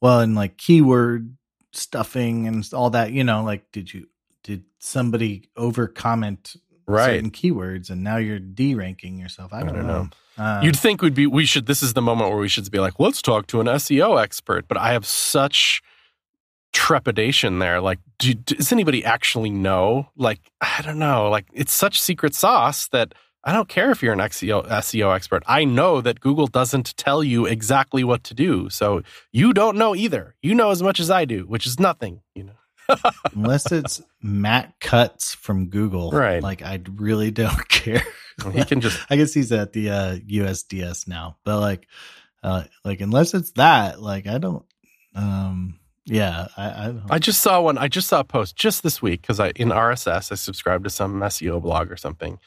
Well, and like keyword stuffing and all that. You know, like did you did somebody over comment right. certain keywords and now you're d-ranking yourself? I I don't, don't know. Uh, you'd think would be we should this is the moment where we should be like let's talk to an seo expert but i have such trepidation there like do, does anybody actually know like i don't know like it's such secret sauce that I don't care if you're an SEO, SEO expert. I know that Google doesn't tell you exactly what to do. So you don't know either. You know as much as I do, which is nothing, you know. [laughs] unless it's Matt Cutts from Google, Right. Like I really don't [laughs] care. He can just I guess he's at the uh, USDS now, but like, uh, like unless it's that, like I don't. Um, yeah, I, I. I just saw one. I just saw a post just this week because I in RSS I subscribed to some SEO blog or something,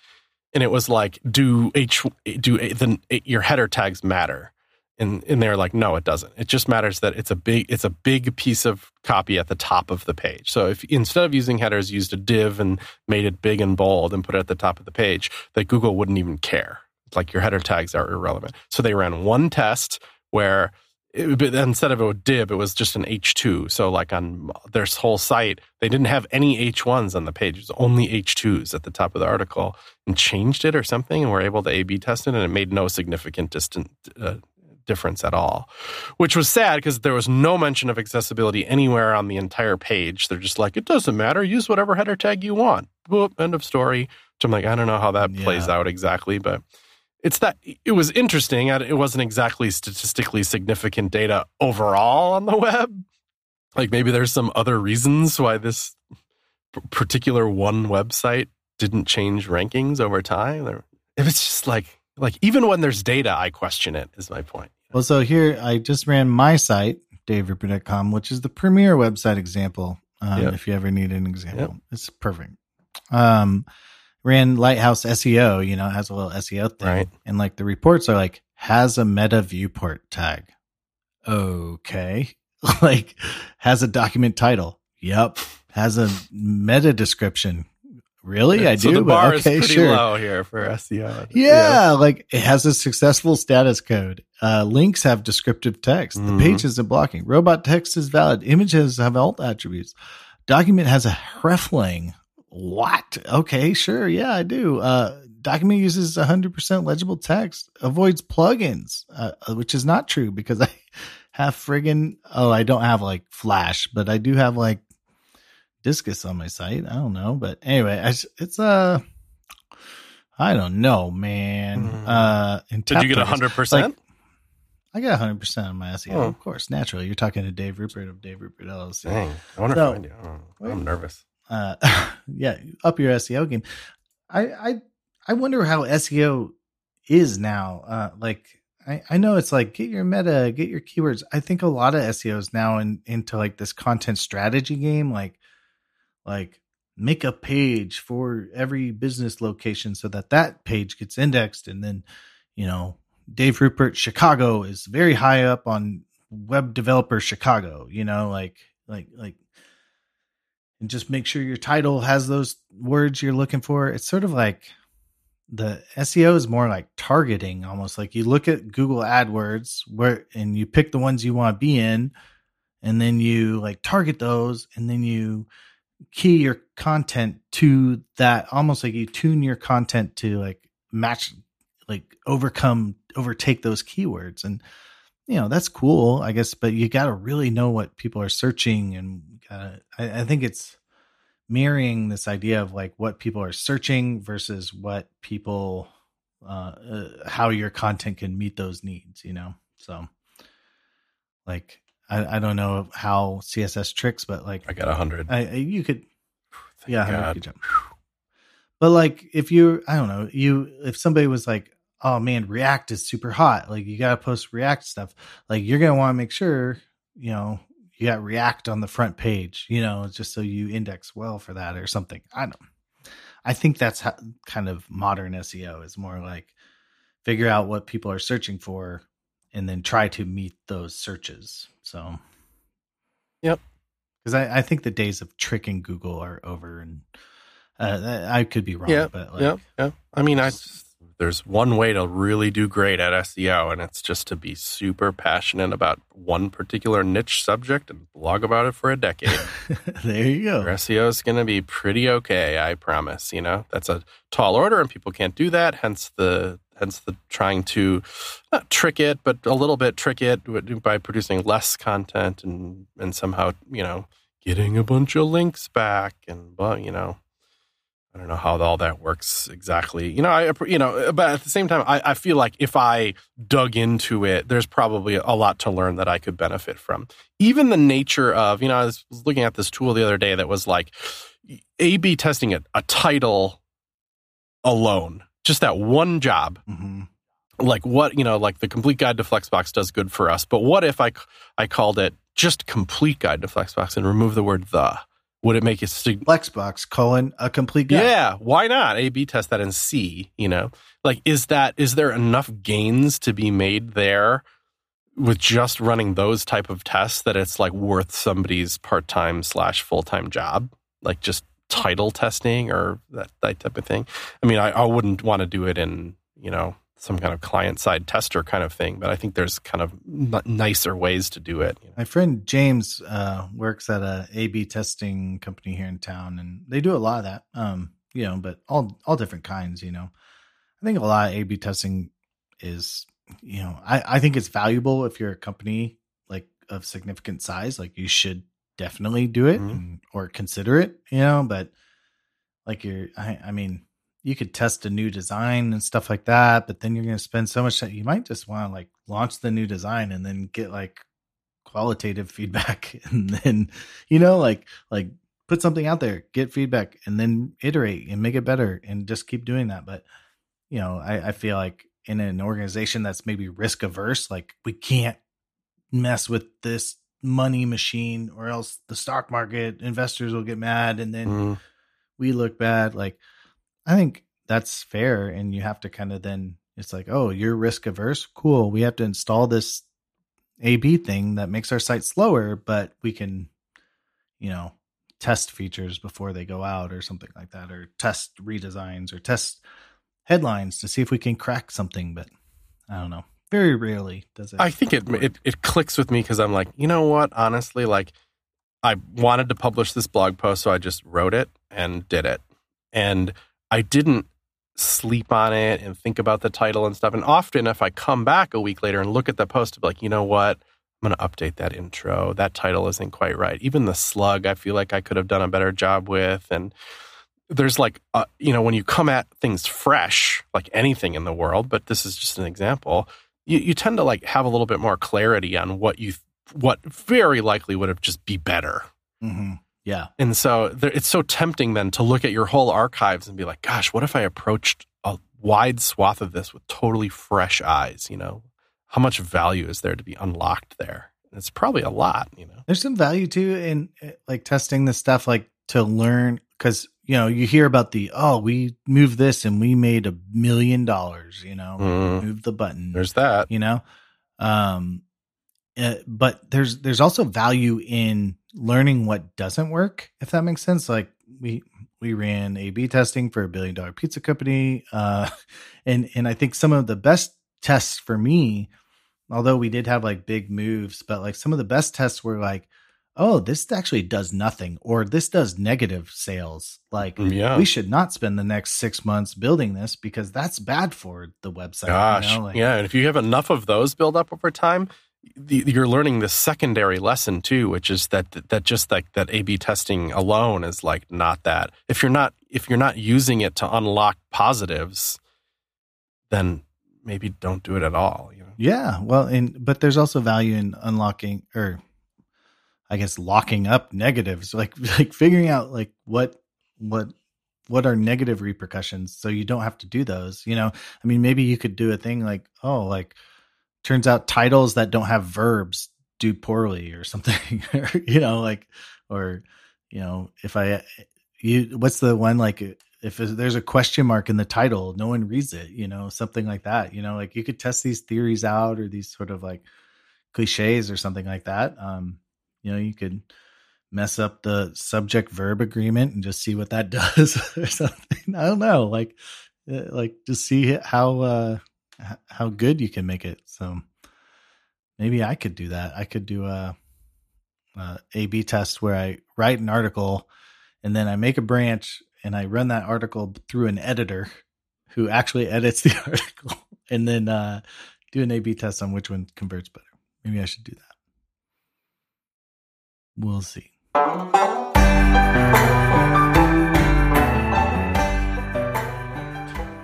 and it was like, do H do eh, a- the eh, your header tags matter? And and they're like, no, it doesn't. It just matters that it's a big it's a big piece of copy at the top of the page. So if instead of using headers, used a div and made it big and bold and put it at the top of the page, that Google wouldn't even care. Like your header tags are irrelevant. So they ran one test where it, but instead of a div, it was just an H2. So, like on their whole site, they didn't have any H1s on the page. It was only H2s at the top of the article and changed it or something. And were able to A B test it, and it made no significant distant, uh, difference at all, which was sad because there was no mention of accessibility anywhere on the entire page. They're just like, it doesn't matter. Use whatever header tag you want. Boop, end of story. Which I'm like, I don't know how that plays out exactly, but it's that it was interesting. And it wasn't exactly statistically significant data overall on the web. Like maybe there's some other reasons why this particular one website didn't change rankings over time. Or if it's just like like even when there's data, I question it. Is my point. Well, so here I just ran my site, daverupert.com, which is the premier website example. Um, Yep. If you ever need an example, it's perfect. Um, ran Lighthouse SEO, you know, it has a little SEO thing. Right. And like the reports are like, has a meta viewport tag. Okay. [laughs] like, has a document title. Yep. Has a meta description. Really? I so do. the bar okay, is pretty sure. low here for SEO. Yeah, like it has a successful status code. Uh, links have descriptive text. Mhm. The page isn't blocking. Robot text is valid. Images have alt attributes. Document has a hreflang. What? Okay, sure. Yeah, I do. Uh, document uses 100% legible text. Avoids plugins, uh, which is not true because [laughs] I have friggin' oh, I don't have like Flash, but I do have like Disqus on my site. I don't know, but anyway, I, it's uh I don't know, man. Hmm. Uh, Did you get tap hundred Like, percent? I got 100 percent on my SEO, Oh. of course, naturally. You're talking to Dave Rupert of Dave Rupert LLC. Dang, I wonder So- if I do. Oh, I'm nervous. Uh, [laughs] yeah, up your SEO game. I I I wonder how SEO is now. Uh, like I I know it's like get your meta, get your keywords. I think a lot of SEOs now in, into like this content strategy game, like like make a page for every business location so that that page gets indexed and then you know dave rupert chicago is very high up on web developer chicago you know like like like and just make sure your title has those words you're looking for. It's sort of like the SEO is more like targeting almost like you look at Google AdWords where and you pick the ones you want to be in and then you like target those and then you key your content to that almost like you tune your content to like match like overcome overtake those keywords and you know that's cool i guess but you got to really know what people are searching and gotta, I, I think it's mirroring this idea of like what people are searching versus what people uh, uh, how your content can meet those needs you know so like I, I don't know how css tricks but like I got a hundred. You could Thank yeah, 100, God. good job. But like, if you, I don't know, you, if somebody was like, "Oh man, React is super hot," like you got to post React stuff. Like you're gonna want to make sure, you know, you got React on the front page, you know, just so you index well for that or something. I don't. I think that's how, kind of modern SEO is more like figure out what people are searching for, and then try to meet those searches. So, Yep. because I, I think the days of tricking Google are over, and uh, I could be wrong, Yeah, but like, yeah, yeah. I mean, I there's one way to really do great at SEO, and it's just to be super passionate about one particular niche subject and blog about it for a decade. [laughs] there you Your go. SEO is going to be pretty okay, I promise. You know, that's a tall order, and people can't do that. Hence the hence the trying to not trick it, but a little bit trick it by producing less content and and somehow you know getting a bunch of links back and well, you know. I don't know how all that works exactly. You know, I you know, but at the same time, I, I feel like if I dug into it, there's probably a lot to learn that I could benefit from. Even the nature of, you know, I was looking at this tool the other day that was like A/B testing it, a title alone, just that one job. hmm Like what you know, like the complete guide to Flexbox does good for us. But what if I I called it just complete guide to Flexbox and remove the word the? Would it make it sig- Flexbox colon a complete guide. yeah, why not? A B test that and see, you know. Like is that is there enough gains to be made there with just running those type of tests that it's like worth somebody's part-time slash full-time job? Like just title testing or that, that type of thing. I mean, I, I wouldn't want to do it in, you know, some kind of client side tester kind of thing, but I think there's kind of n- nicer ways to do it. you know. My friend James uh, works at a A/B testing company here in town, and they do a lot of that. Um, you know, but all all different kinds. You know, I think a lot of A/B testing is, you know, I I think it's valuable if you're a company like of significant size. Like you should definitely do it Mhm. and, or consider it. You know, but like you're, I I mean. You could test a new design and stuff like that, but then you're going to spend so much time. You might just want to like launch the new design and then get like qualitative [laughs] feedback and then you know like like put something out there get feedback and then iterate and make it better and just keep doing that but you know i, I feel like in an organization that's maybe risk averse like we can't mess with this money machine or else the stock market investors will get mad and then Mm, we look bad like i think that's fair and you have to kind of then it's like oh you're risk averse? Cool we have to install this ab thing that makes our site slower but we can you know test features before they go out or something like that or test redesigns or test headlines to see if we can crack something but i don't know. Very rarely does it I think it it, it clicks with me because I'm like, you know what? Honestly, like, I wanted to publish this blog post, so I just wrote it and did it, and I didn't sleep on it and think about the title and stuff. And often, if I come back a week later and look at the post, I'll be like, you know what? I'm going to update that intro. That title isn't quite right. Even the slug, I feel like I could have done a better job with, and there's like uh, you know when you come at things fresh like anything in the world but this is just an example you, you tend to like have a little bit more clarity on what you what very likely would have just be better Mhm. Yeah. And so there, it's so tempting then to look at your whole archives and be like gosh what if i approached a wide swath of this with totally fresh eyes you know? How much value is there to be unlocked there? It's probably a lot you know? There's some value too in uh, like testing this stuff like to learn because you know you hear about the oh we moved this and we made a million dollars you know Mhm. move the button there's that. you know? Um uh, but there's there's also value in learning what doesn't work, if that makes sense. Like we we ran A B testing for a billion dollar pizza company. Uh [laughs] and and I think some of the best tests for me, although we did have like big moves, but like some of the best tests were like, oh, this actually does nothing, or this does negative sales. Like, Yeah. we should not spend the next six months building this because that's bad for the website. you know? Like, yeah. And if you have enough of those build up over time, you're learning the secondary lesson too, which is that that just like that A/B testing alone is like not that. If you're not if you're not using it to unlock positives, then maybe don't do it at all. You know. Yeah, well, and but there's also value in unlocking or I guess locking up negatives, like [laughs] like figuring out like what what what are negative repercussions so you don't have to do those. You know, I mean maybe you could do a thing like, oh, like turns out titles that don't have verbs do poorly or something. [laughs] you know, like or you know, if I you what's the one like if there's a question mark in the title, no one reads it, you know, something like that. You know, like you could test these theories out or these sort of like cliches or something like that. Um, you know, you could mess up the subject verb agreement and just see what that [laughs] does or something. I don't know, like, uh, like just see how uh how good you can make it. So maybe I could do that. I could do a, a A B test where I write an article and then I make a branch and I run that article through an editor who actually edits the [laughs] article and then uh, do an A B test on which one converts better. Maybe I should do that. We'll see.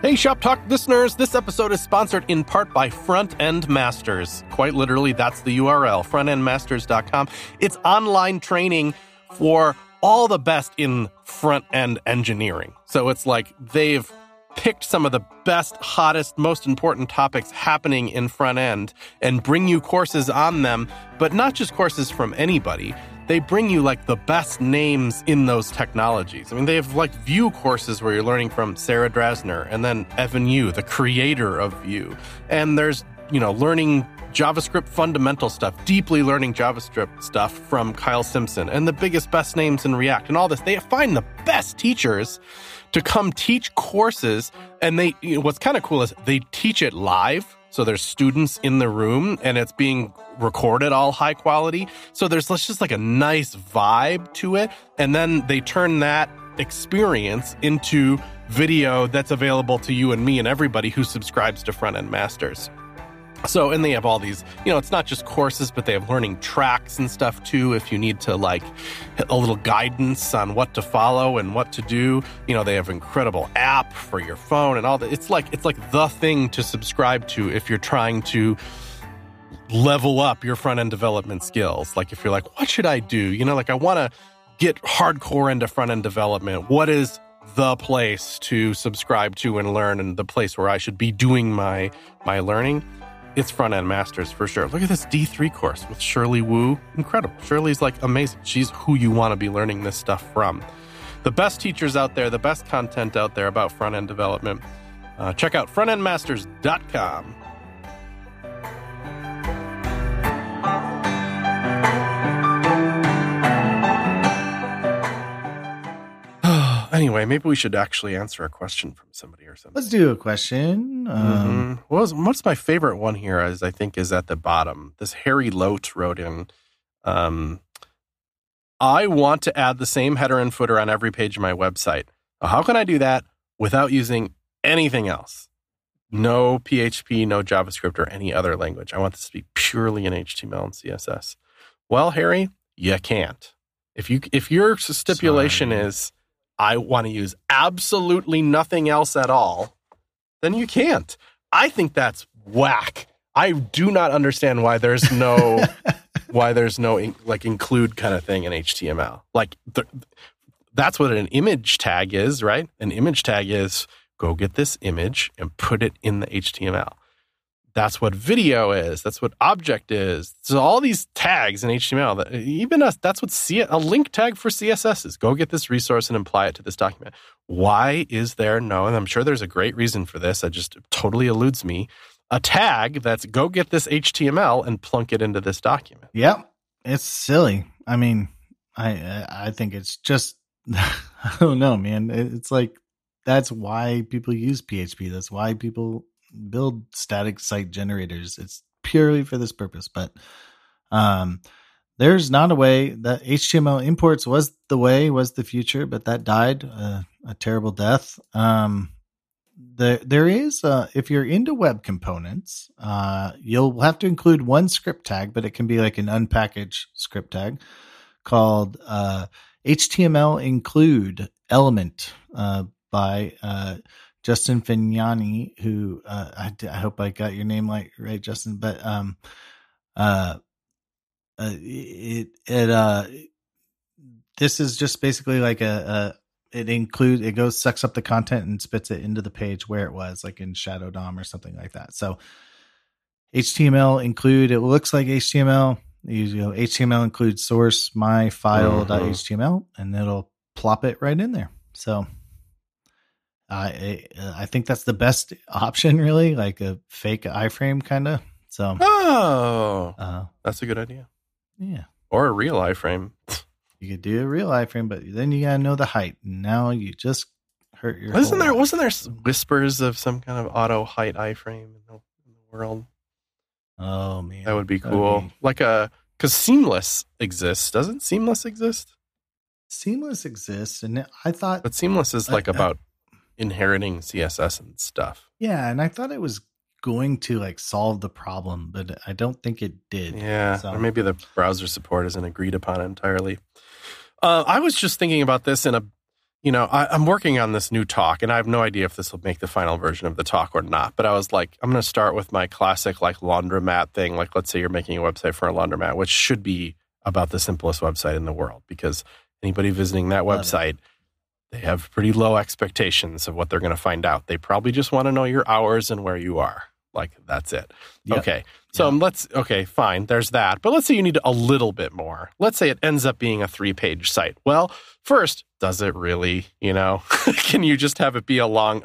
Hey, Shop Talk listeners, this episode is sponsored in part by Front End Masters. Quite literally, that's the URL, frontendmasters.com. It's online training for all the best in front end engineering. So it's like they've picked some of the best, hottest, most important topics happening in front end and bring you courses on them, but not just courses from anybody. They bring you like the best names in those technologies. I mean, they have like Vue courses where you're learning from Sarah Drasner and then Evan You, the creator of Vue. And there's, you know, learning JavaScript fundamental stuff, deeply learning JavaScript stuff from Kyle Simpson and the biggest, best names in React and all this. They find the best teachers to come teach courses. And they, you know, what's kind of cool is they teach it live. So there's students in the room and it's being recorded all high quality. So there's just like a nice vibe to it. And then they turn that experience into video that's available to you and me and everybody who subscribes to Front End Masters. So, and they have all these, you know, it's not just courses, but they have learning tracks and stuff too. If you need to like a little guidance on what to follow and what to do, you know, they have incredible app for your phone and all that. It's like, it's like the thing to subscribe to if you're trying to level up your front end development skills. Like if you're like, what should I do? You know, like I want to get hardcore into front end development. What is the place to subscribe to and learn and the place where I should be doing my my learning? It's front end masters for sure. Look at this D3 course with Shirley Wu. Incredible. Shirley's like amazing. She's who you want to be learning this stuff from. The best teachers out there, the best content out there about front end development. Uh, check out frontendmasters.com. anyway, maybe we should actually answer a question from somebody or something. Let's do a question. Um, Mhm. What was, what's my favorite one here? Is I think is at the bottom. This Harry Lote wrote in. Um, I want to add the same header and footer on every page of my website. How can I do that without using anything else? No PHP, no JavaScript, or any other language. I want this to be purely in HTML and CSS. Well, Harry, you can't. If you if your stipulation Sorry. is I want to use absolutely nothing else at all, then you can't. I think that's whack. I do not understand why there's no [laughs] why there's no in, like include kind of thing in HTML. Like the, that's what an image tag is, right? An image tag is go get this image and put it in the HTML. That's what video is. That's what object is. So all these tags in HTML, that even us, that's what C, a link tag for CSS is. Go get this resource and apply it to this document. Why is there no? And I'm sure there's a great reason for this. It just totally eludes me. A tag that's go get this HTML and plunk it into this document. Yep. It's silly. I mean, I I think it's just [laughs] I don't know, man. It's like that's why people use PHP. That's why people build static site generators. It's purely for this purpose. But um, there's not a way that HTML imports was the way, was the future, but that died uh, a terrible death. Um, there, there is, uh, if you're into web components, uh, you'll have to include one script tag, but it can be like an unpackaged script tag called uh, HTML include element uh, by uh, Justin Fagnani, who uh, I, I, hope I got your name like right, Justin. But um, uh, uh, it it uh, this is just basically like a, a it includes it goes sucks up the content and spits it into the page where it was, like in Shadow DOM or something like that. So HTML include it looks like HTML. You know, HTML includes source my file.html, mm-hmm. and it'll plop it right in there. So I I think that's the best option, really, like a fake iframe kind of. So oh, uh, that's a good idea. Yeah, or a real iframe. You could do a real iframe, but then you gotta know the height. Now you just hurt your. Wasn't there? Life. Wasn't there whispers of some kind of auto height iframe in the, in the world? Oh man, that would be cool. Be... Like a because Seamless exists. Doesn't Seamless exist? Seamless exists, and I thought, but Seamless is like about inheriting CSS and stuff. Yeah, and I thought it was going to like solve the problem, but I don't think it did. Yeah, so. or maybe the browser support isn't agreed upon entirely. Uh, I was just thinking about this in a, you know, I, am working on this new talk, and I have no idea if this will make the final version of the talk or not. But I was like, I'm going to start with my classic like laundromat thing. Like, let's say you're making a website for a laundromat, which should be about the simplest website in the world because anybody visiting that website. It they have pretty low expectations of what they're going to find out. They probably just want to know your hours and where you are. Like that's it. Yep. Okay. So yep. let's okay, fine. There's that. But let's say you need a little bit more. Let's say it ends up being a three-page site. Well, first, does it really? You know, [laughs] can you just have it be a long?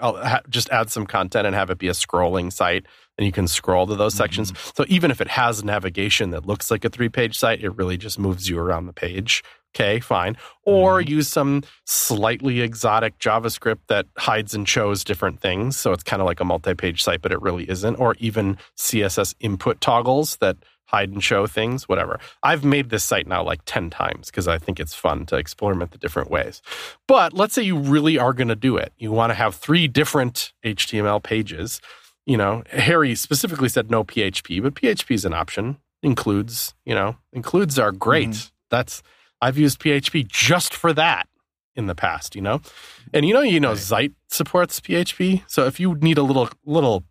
just add some content and have it be a scrolling site, and you can scroll to those mm-hmm. sections. So even if it has navigation that looks like a three-page site, it really just moves you around the page Okay, fine. Or mm-hmm. use some slightly exotic JavaScript that hides and shows different things. So it's kind of like a multi page site, but it really isn't. Or even CSS input toggles that hide and show things, whatever. I've made this site now like 10 times because I think it's fun to experiment the different ways. But let's say you really are going to do it. You want to have three different HTML pages. You know, Harry specifically said no PHP, but PHP is an option. Includes, you know, includes are great. Mm-hmm. That's I've used PHP just for that in the past, you know? And you know, you know, right. Zeit supports PHP. So if you need a little, little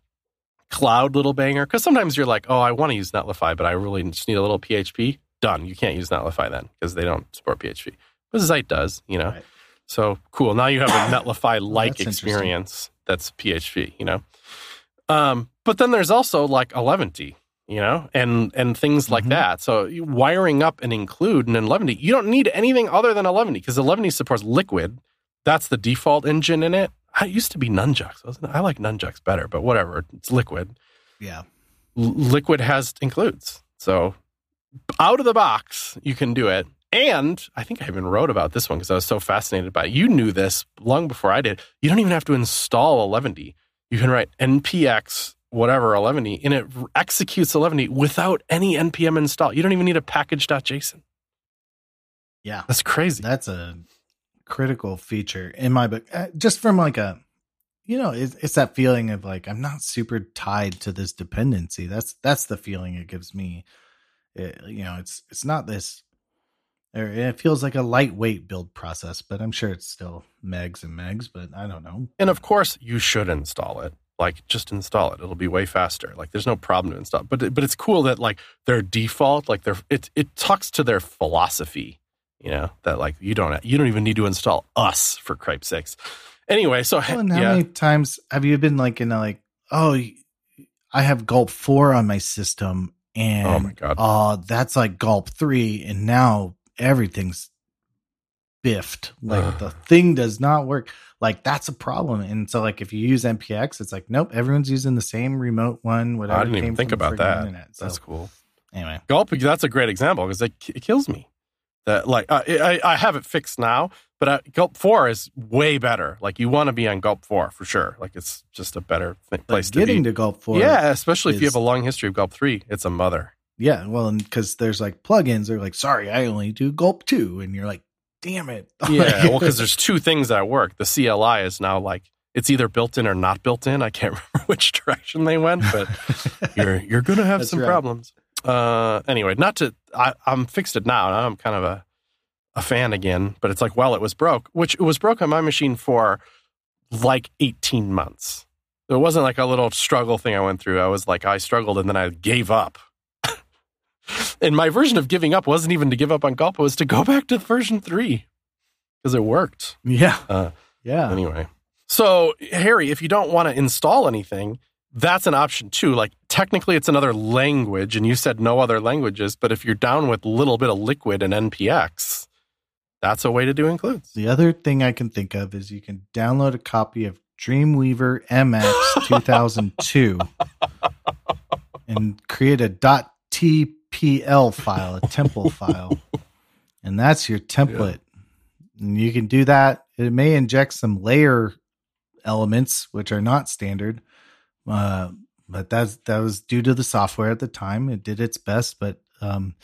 cloud little banger, because sometimes you're like, oh, I want to use Netlify, but I really just need a little PHP. Done. You can't use Netlify then because they don't support PHP. But Zeit does, you know? Right. So cool. Now you have a [coughs] Netlify like experience that's PHP, you know? Um, but then there's also like Eleventy, you know, and and things like mm-hmm. that. So wiring up and include an 11 you don't need anything other than 11 because 11 supports Liquid. That's the default engine in it. It used to be Nunjucks, wasn't it? I like Nunjucks better, but whatever. It's Liquid. Yeah, L- Liquid has includes. So out of the box, you can do it. And I think I even wrote about this one because I was so fascinated by it. You knew this long before I did. You don't even have to install Eleventy. You can write npx whatever 11 and it executes 11 without any npm install. You don't even need a package.json. Yeah. That's crazy. That's a critical feature in my book. Uh, just from like a, you know, it's, it's that feeling of like, I'm not super tied to this dependency. That's, that's the feeling it gives me. It, you know, it's, it's not this, or it feels like a lightweight build process, but I'm sure it's still megs and megs, but I don't know. And of course you should install it like just install it. It'll be way faster. Like there's no problem to install but but it's cool that like their default like their it it talks to their philosophy you know that like you don't you don't even need to install us for cripe sakes. Anyway so well, how yeah. many times have you been like in a like oh i have gulp 4 on my system and oh my god. uh that's like gulp 3 and now everything's biffed like the thing does not work like that's a problem. And so like if you use NPX, it's like nope, everyone's using the same remote one. Whatever. I didn't even think about that. So, that's cool. Anyway, Gulp. That's a great example because it, it kills me. that like uh, I, I have it fixed now, but uh, Gulp Four is way better. Like you want to be on Gulp Four for sure. Like it's just a better th- place to getting be. to Gulp Four. yeah, especially if you have a long history of Gulp Three, it's a mother. Yeah, well, and because there's like plugins, they're like, sorry, I only do gulp two, and you're like, damn it. [laughs] Yeah, well, because there's two things that work. The CLI is now like it's either built in or not built in. I can't [laughs] remember which direction they went, but [laughs] you're you're gonna have some right. problems. Uh, anyway, not to I, I'm fixed it now. Now I'm kind of a a fan again, but it's like, well, it was broke, which it was broke on my machine for like 18 months. It wasn't like a little struggle thing I went through. I was like, I struggled and then I gave up. And my version of giving up wasn't even to give up on it was to go [laughs] back to version three because it worked. yeah, Uh, yeah. Anyway, so Harry, if you don't want to install anything, that's an option too. Like technically, it's another language, and you said no other languages. But if you're down with a little bit of Liquid and NPX, that's a way to do includes. The other thing I can think of is you can download a copy of Dreamweaver MX [laughs] 2002 and create a .tpl file, a temple [laughs] file, and that's your template. And you can do that. It may inject some layer elements, which are not standard, uh, but that's that was due to the software at the time. It did its best, but um,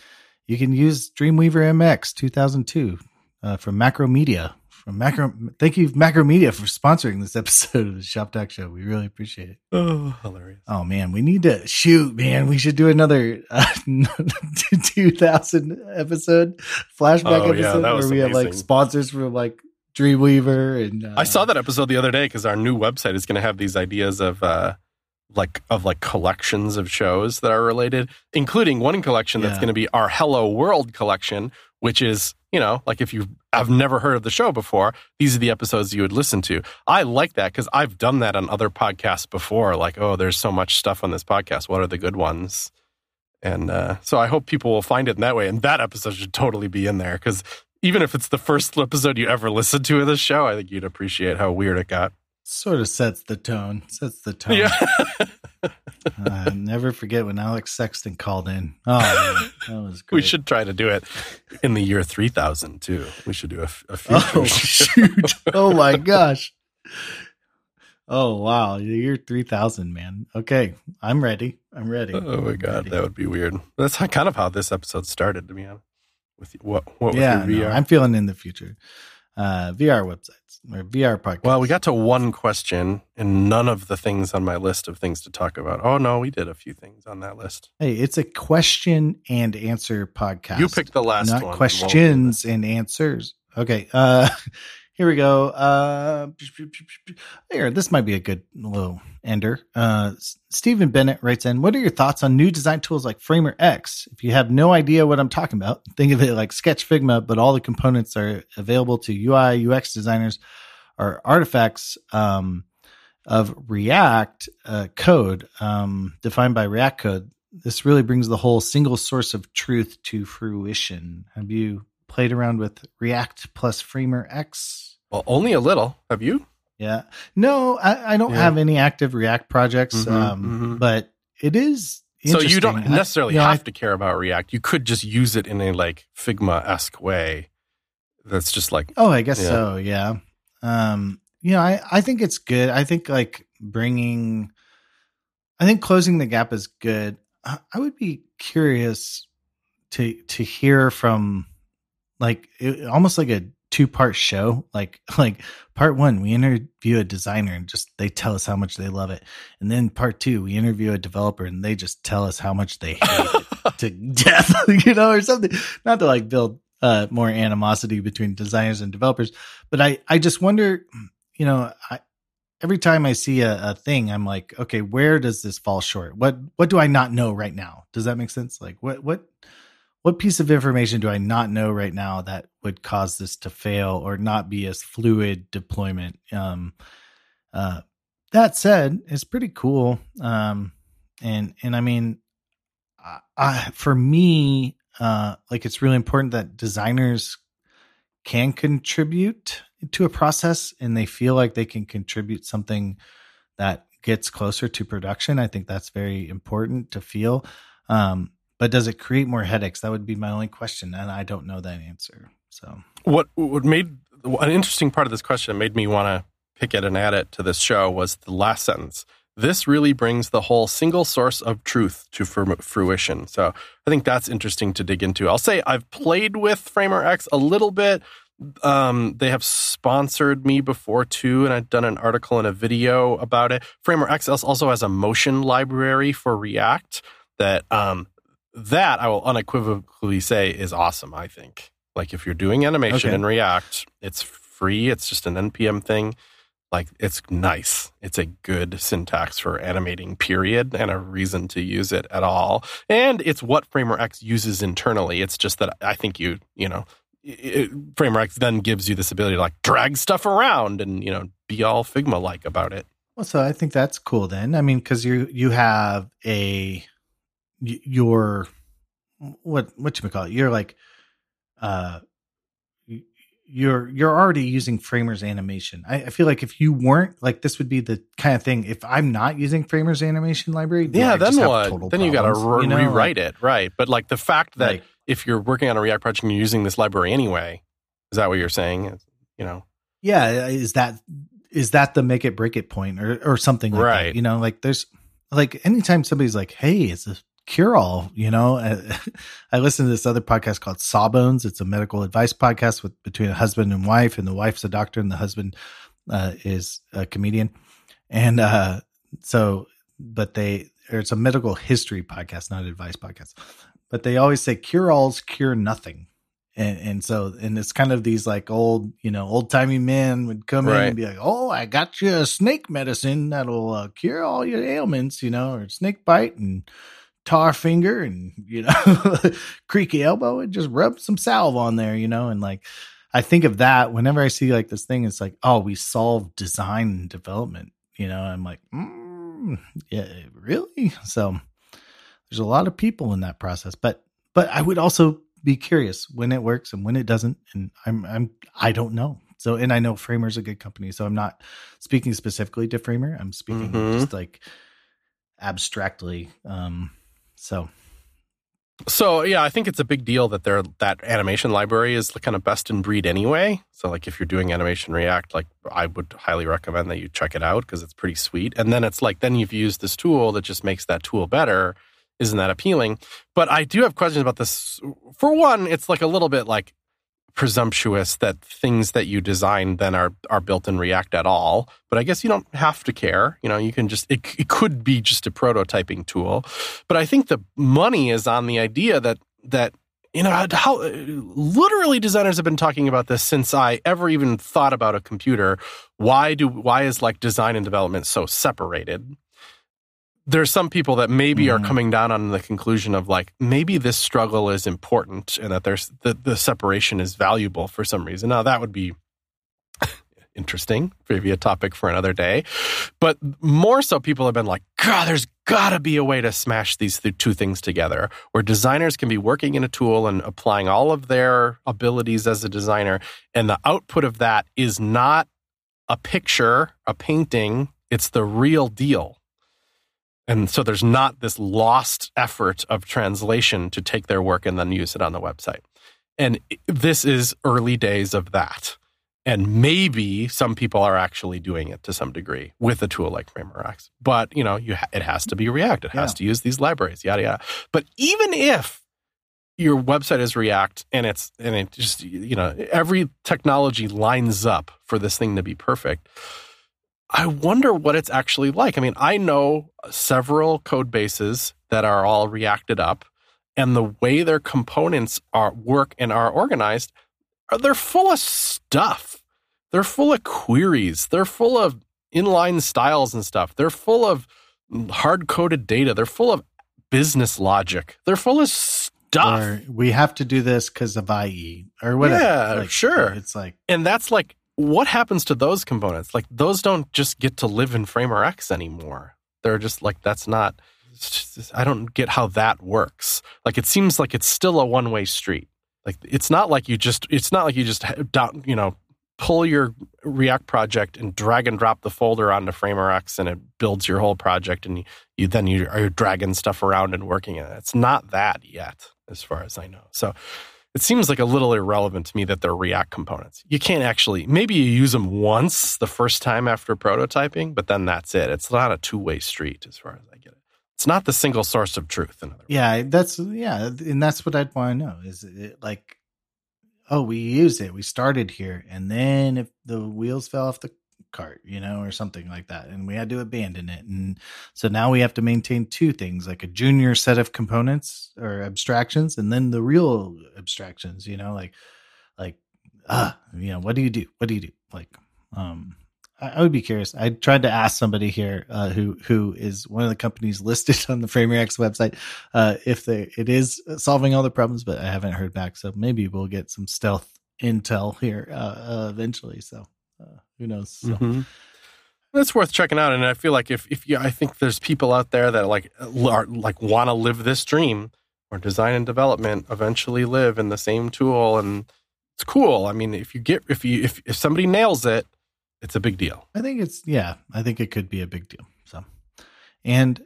you can use Dreamweaver MX 2002 uh, from Macromedia. From Macro, thank you Macromedia for sponsoring this episode of the Shop Talk Show. We really appreciate it. Oh, hilarious! Oh man, we need to shoot, man. We should do another uh, [laughs] 2000 episode flashback Oh, yeah, episode was where we have like sponsors from like Dreamweaver and uh, I saw that episode the other day because our new website is going to have these ideas of uh, like of like collections of shows that are related, including one collection that's going to be our Hello World collection, which is you know like if you have never heard of the show before, these are the episodes you would listen to. I like that because I've done that on other podcasts before. Like, oh, there's so much stuff on this podcast. What are the good ones? And uh, so I hope people will find it in that way. And that episode should totally be in there because even if it's the first episode you ever listened to of this show, I think you'd appreciate how weird it got. Sort of sets the tone. Sets the [laughs] tone. Yeah. uh, never forget when Alex Sexton called in. Oh, man, that was great. we should try to do it in the year 3000 too. We should do a future Oh [laughs] shoot! Oh my [laughs] gosh! Oh wow! You're three thousand, man. Okay, I'm ready. I'm ready. Oh my god, that would be weird. That's how, kind of how this episode started, to be honest. With what what yeah, no, I'm feeling in the future. Uh, VR websites or VR podcasts. well, we got to one question and none of the things on my list of things to talk about. Oh no, we did a few things on that list. Hey, it's a question and answer podcast. You picked the last not one. questions and answers. Okay. Uh [laughs] here we go. Uh [laughs] here, this might be a good little ender. Uh Stephen Bennett writes in, What are your thoughts on new design tools like Framer X? If you have no idea what I'm talking about, [laughs] think of it like Sketch Figma, but all the components are available to UI, UX designers or artifacts um of React uh, code um, defined by React code this really brings the whole single source of truth to fruition. Have you played around with React plus Framer X? Well, only a little. Have you? Yeah. No, I, I don't Yeah. have any active React projects, Mhm, um, mhm. but it is. So you don't interesting. I- necessarily you know, I- have to care about React. You could just use it in a like Figma esque way. That's just like Oh, I guess Yeah. so. Yeah. Um, you know, I, I think it's good. I think like bringing, I think closing the gap is good. I, I would be curious to, to hear from like it, almost like a two part show. Like, [laughs] like part one, we interview a designer and just, they tell us how much they love it. And then part two, we interview a developer and they just tell us how much they hate it [laughs] to death, [laughs] you know, or something. Not to like build uh, more animosity between designers and developers, but I I just wonder, you know, I every time I see a, a thing, I'm like, okay, where does this fall short? What what do I not know right now? Does that make sense? Like what what what piece of information do I not know right now that would cause this to fail or not be as fluid deployment? Um, uh, that said, it's pretty cool. Um, and and I mean, I, I for me, uh, like it's really important that designers can contribute to a process and they feel like they can contribute something that gets closer to production. I think that's very important to feel. Um, but does it create more headaches? That would be my only question, and I don't know that answer. So, what what made an interesting part of this question made me want to pick it and add it to this show was the last sentence. This really brings the whole single source of truth to fruition. So I think that's interesting to dig into. I'll say I've played with Framer X a little bit. Um, they have sponsored me before too, and I've done an article and a video about it. Framer X also has a motion library for React that um, that I will unequivocally say is awesome. I think like if you're doing animation okay. in React, it's free. It's just an npm thing. Like it's nice. It's a good syntax for animating. Period, and a reason to use it at all. And it's what Framer X uses internally. It's just that I think you you know it, Framer X then gives you this ability to like drag stuff around and you know be all Figma like about it. Well, so I think that's cool then. I mean, because you you have a your what what you call it? You're like uh you're you're already using Framer's animation. I, I, feel like if you weren't like this would be the kind of thing. If I'm not using Framer's animation library, yeah, then what? Then you got to re- you know? rewrite it, right? But like the fact that if you're working on a React project and you're using this library anyway, is that what you're saying? You know, yeah, is that is that the make it break it point or or something like right? That, you know, like there's like anytime somebody's like, hey, it's a cure all. You know, [laughs] I listen to this other podcast called Sawbones. It's a medical advice podcast with between a husband and wife, and the wife's a doctor and the husband uh, is a comedian. And uh, so, but they, it's a medical history podcast, not advice podcast. But they always say cure alls cure nothing. And, and so, and it's kind of these like old, you know, old timey men would come right. in and be like, "Oh, I got you a snake medicine that'll uh, cure all your ailments," you know, or snake bite, and tar finger and you know [laughs] creaky elbow and just rub some salve on there you know and like i think of that whenever i see like this thing it's like oh we solved design and development you know i'm like mm, yeah really so there's a lot of people in that process but but i would also be curious when it works and when it doesn't and i'm i'm i don't know so and i know framer's a good company so i'm not speaking specifically to framer i'm speaking mm-hmm. just like abstractly um so so yeah, I think it's a big deal that there that animation library is the kind of best in breed anyway. So like if you're doing animation React, like I would highly recommend that you check it out because it's pretty sweet. And then it's like then you've used this tool that just makes that tool better. Isn't that appealing? But I do have questions about this. For one, it's like a little bit like presumptuous that things that you design then are are built in React at all. But I guess you don't have to care. You know, you can just it, it could be just a prototyping tool. But I think the money is on the idea that that you know how literally designers have been talking about this since I ever even thought about a computer. Why do why is like design and development so separated? There's some people that maybe mm. are mm-hmm. coming down on the conclusion of like maybe this struggle is important and that there's the, the separation is valuable for some reason. Now that would be [laughs] interesting, maybe a topic for another day. But more so, people have been like, God, there's got to be a way to smash these two things together where designers can be working in a tool and applying all of their abilities as a designer. And the output of that is not a picture, a painting, it's the real deal and so there's not this lost effort of translation to take their work and then use it on the website. And this is early days of that. And maybe some people are actually doing it to some degree with a tool like Framer X. But, you know, you ha- it has to be React. It has yeah. to use these libraries, yada, yada. But even if your website is React and it's, and it just, you know, every technology lines up for this thing to be perfect, I wonder what it's actually like. I mean, I know several code bases that are all reacted up, and the way their components are work and are organized, they're full of stuff. They're full of queries. They're full of inline styles and stuff. They're full of hard coded data. They're full of business logic. They're full of stuff. Or we have to do this because of IE or whatever. Yeah, like, sure. It's like, and that's like what happens to those components? Like those don't just get to live in Framer X anymore. They're just like that's not. Just, I don't get how that works. Like it seems like it's still a one way street. Like it's not like you just. It's not like you just you know pull your React project and drag and drop the folder onto Framer X and it builds your whole project and you, you then you are dragging stuff around and working it. It's not that yet, as far as I know. So it seems like a little irrelevant to me that they're React components. You can't actually, maybe you use them once the first time after prototyping, but then that's it. It's not a two way street as far as I get it. It's not the single source of truth. Yeah, that's yeah, and that's what I'd want to know. Is it like, oh, we used it, we started here, and then if the wheels fell off the cart, you know, or something like that, and we had to abandon it, and so now we have to maintain two things, like a junior set of components or abstractions, and then the real abstractions, you know, like like ah, you know, what do you do? What do you do? Like, um, I would be curious. I tried to ask somebody here uh, who who is one of the companies [laughs] listed on the FramerX website uh, if they it is solving all the problems, but I haven't heard back. So maybe we'll get some stealth intel here uh, uh eventually. So uh, who knows? So. Mm-hmm. That's worth checking out, and I feel like if if you, I think there's people out there that like are, like want to live this dream, or design and development eventually live in the same tool, and it's cool. I mean, if you get if you if if somebody nails it it's a big deal. I think it's yeah, I think it could be a big deal. So, and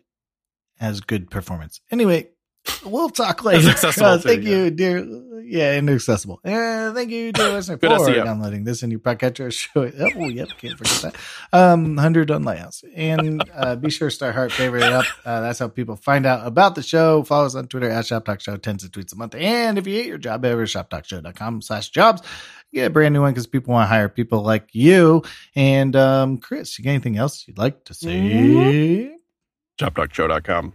has good performance. Anyway, we'll talk later. Uh, thank you, dear. Yeah, inaccessible. Uh, thank you, dear listener, for downloading this in your podcatcher. Show it. Oh, yep, can't forget that. Um, hundred on Lighthouse, and uh, be sure to start heart favorite it up. Uh, that's how people find out about the show. Follow us on Twitter at Shop Talk Show, tens of tweets a month. And if you hate your job, ever shoptalkshow.com slash jobs get a brand new one because people want to hire people like you. And um, Chris, you got anything else you'd like to say? Mm-hmm. ShopTalkShow.com.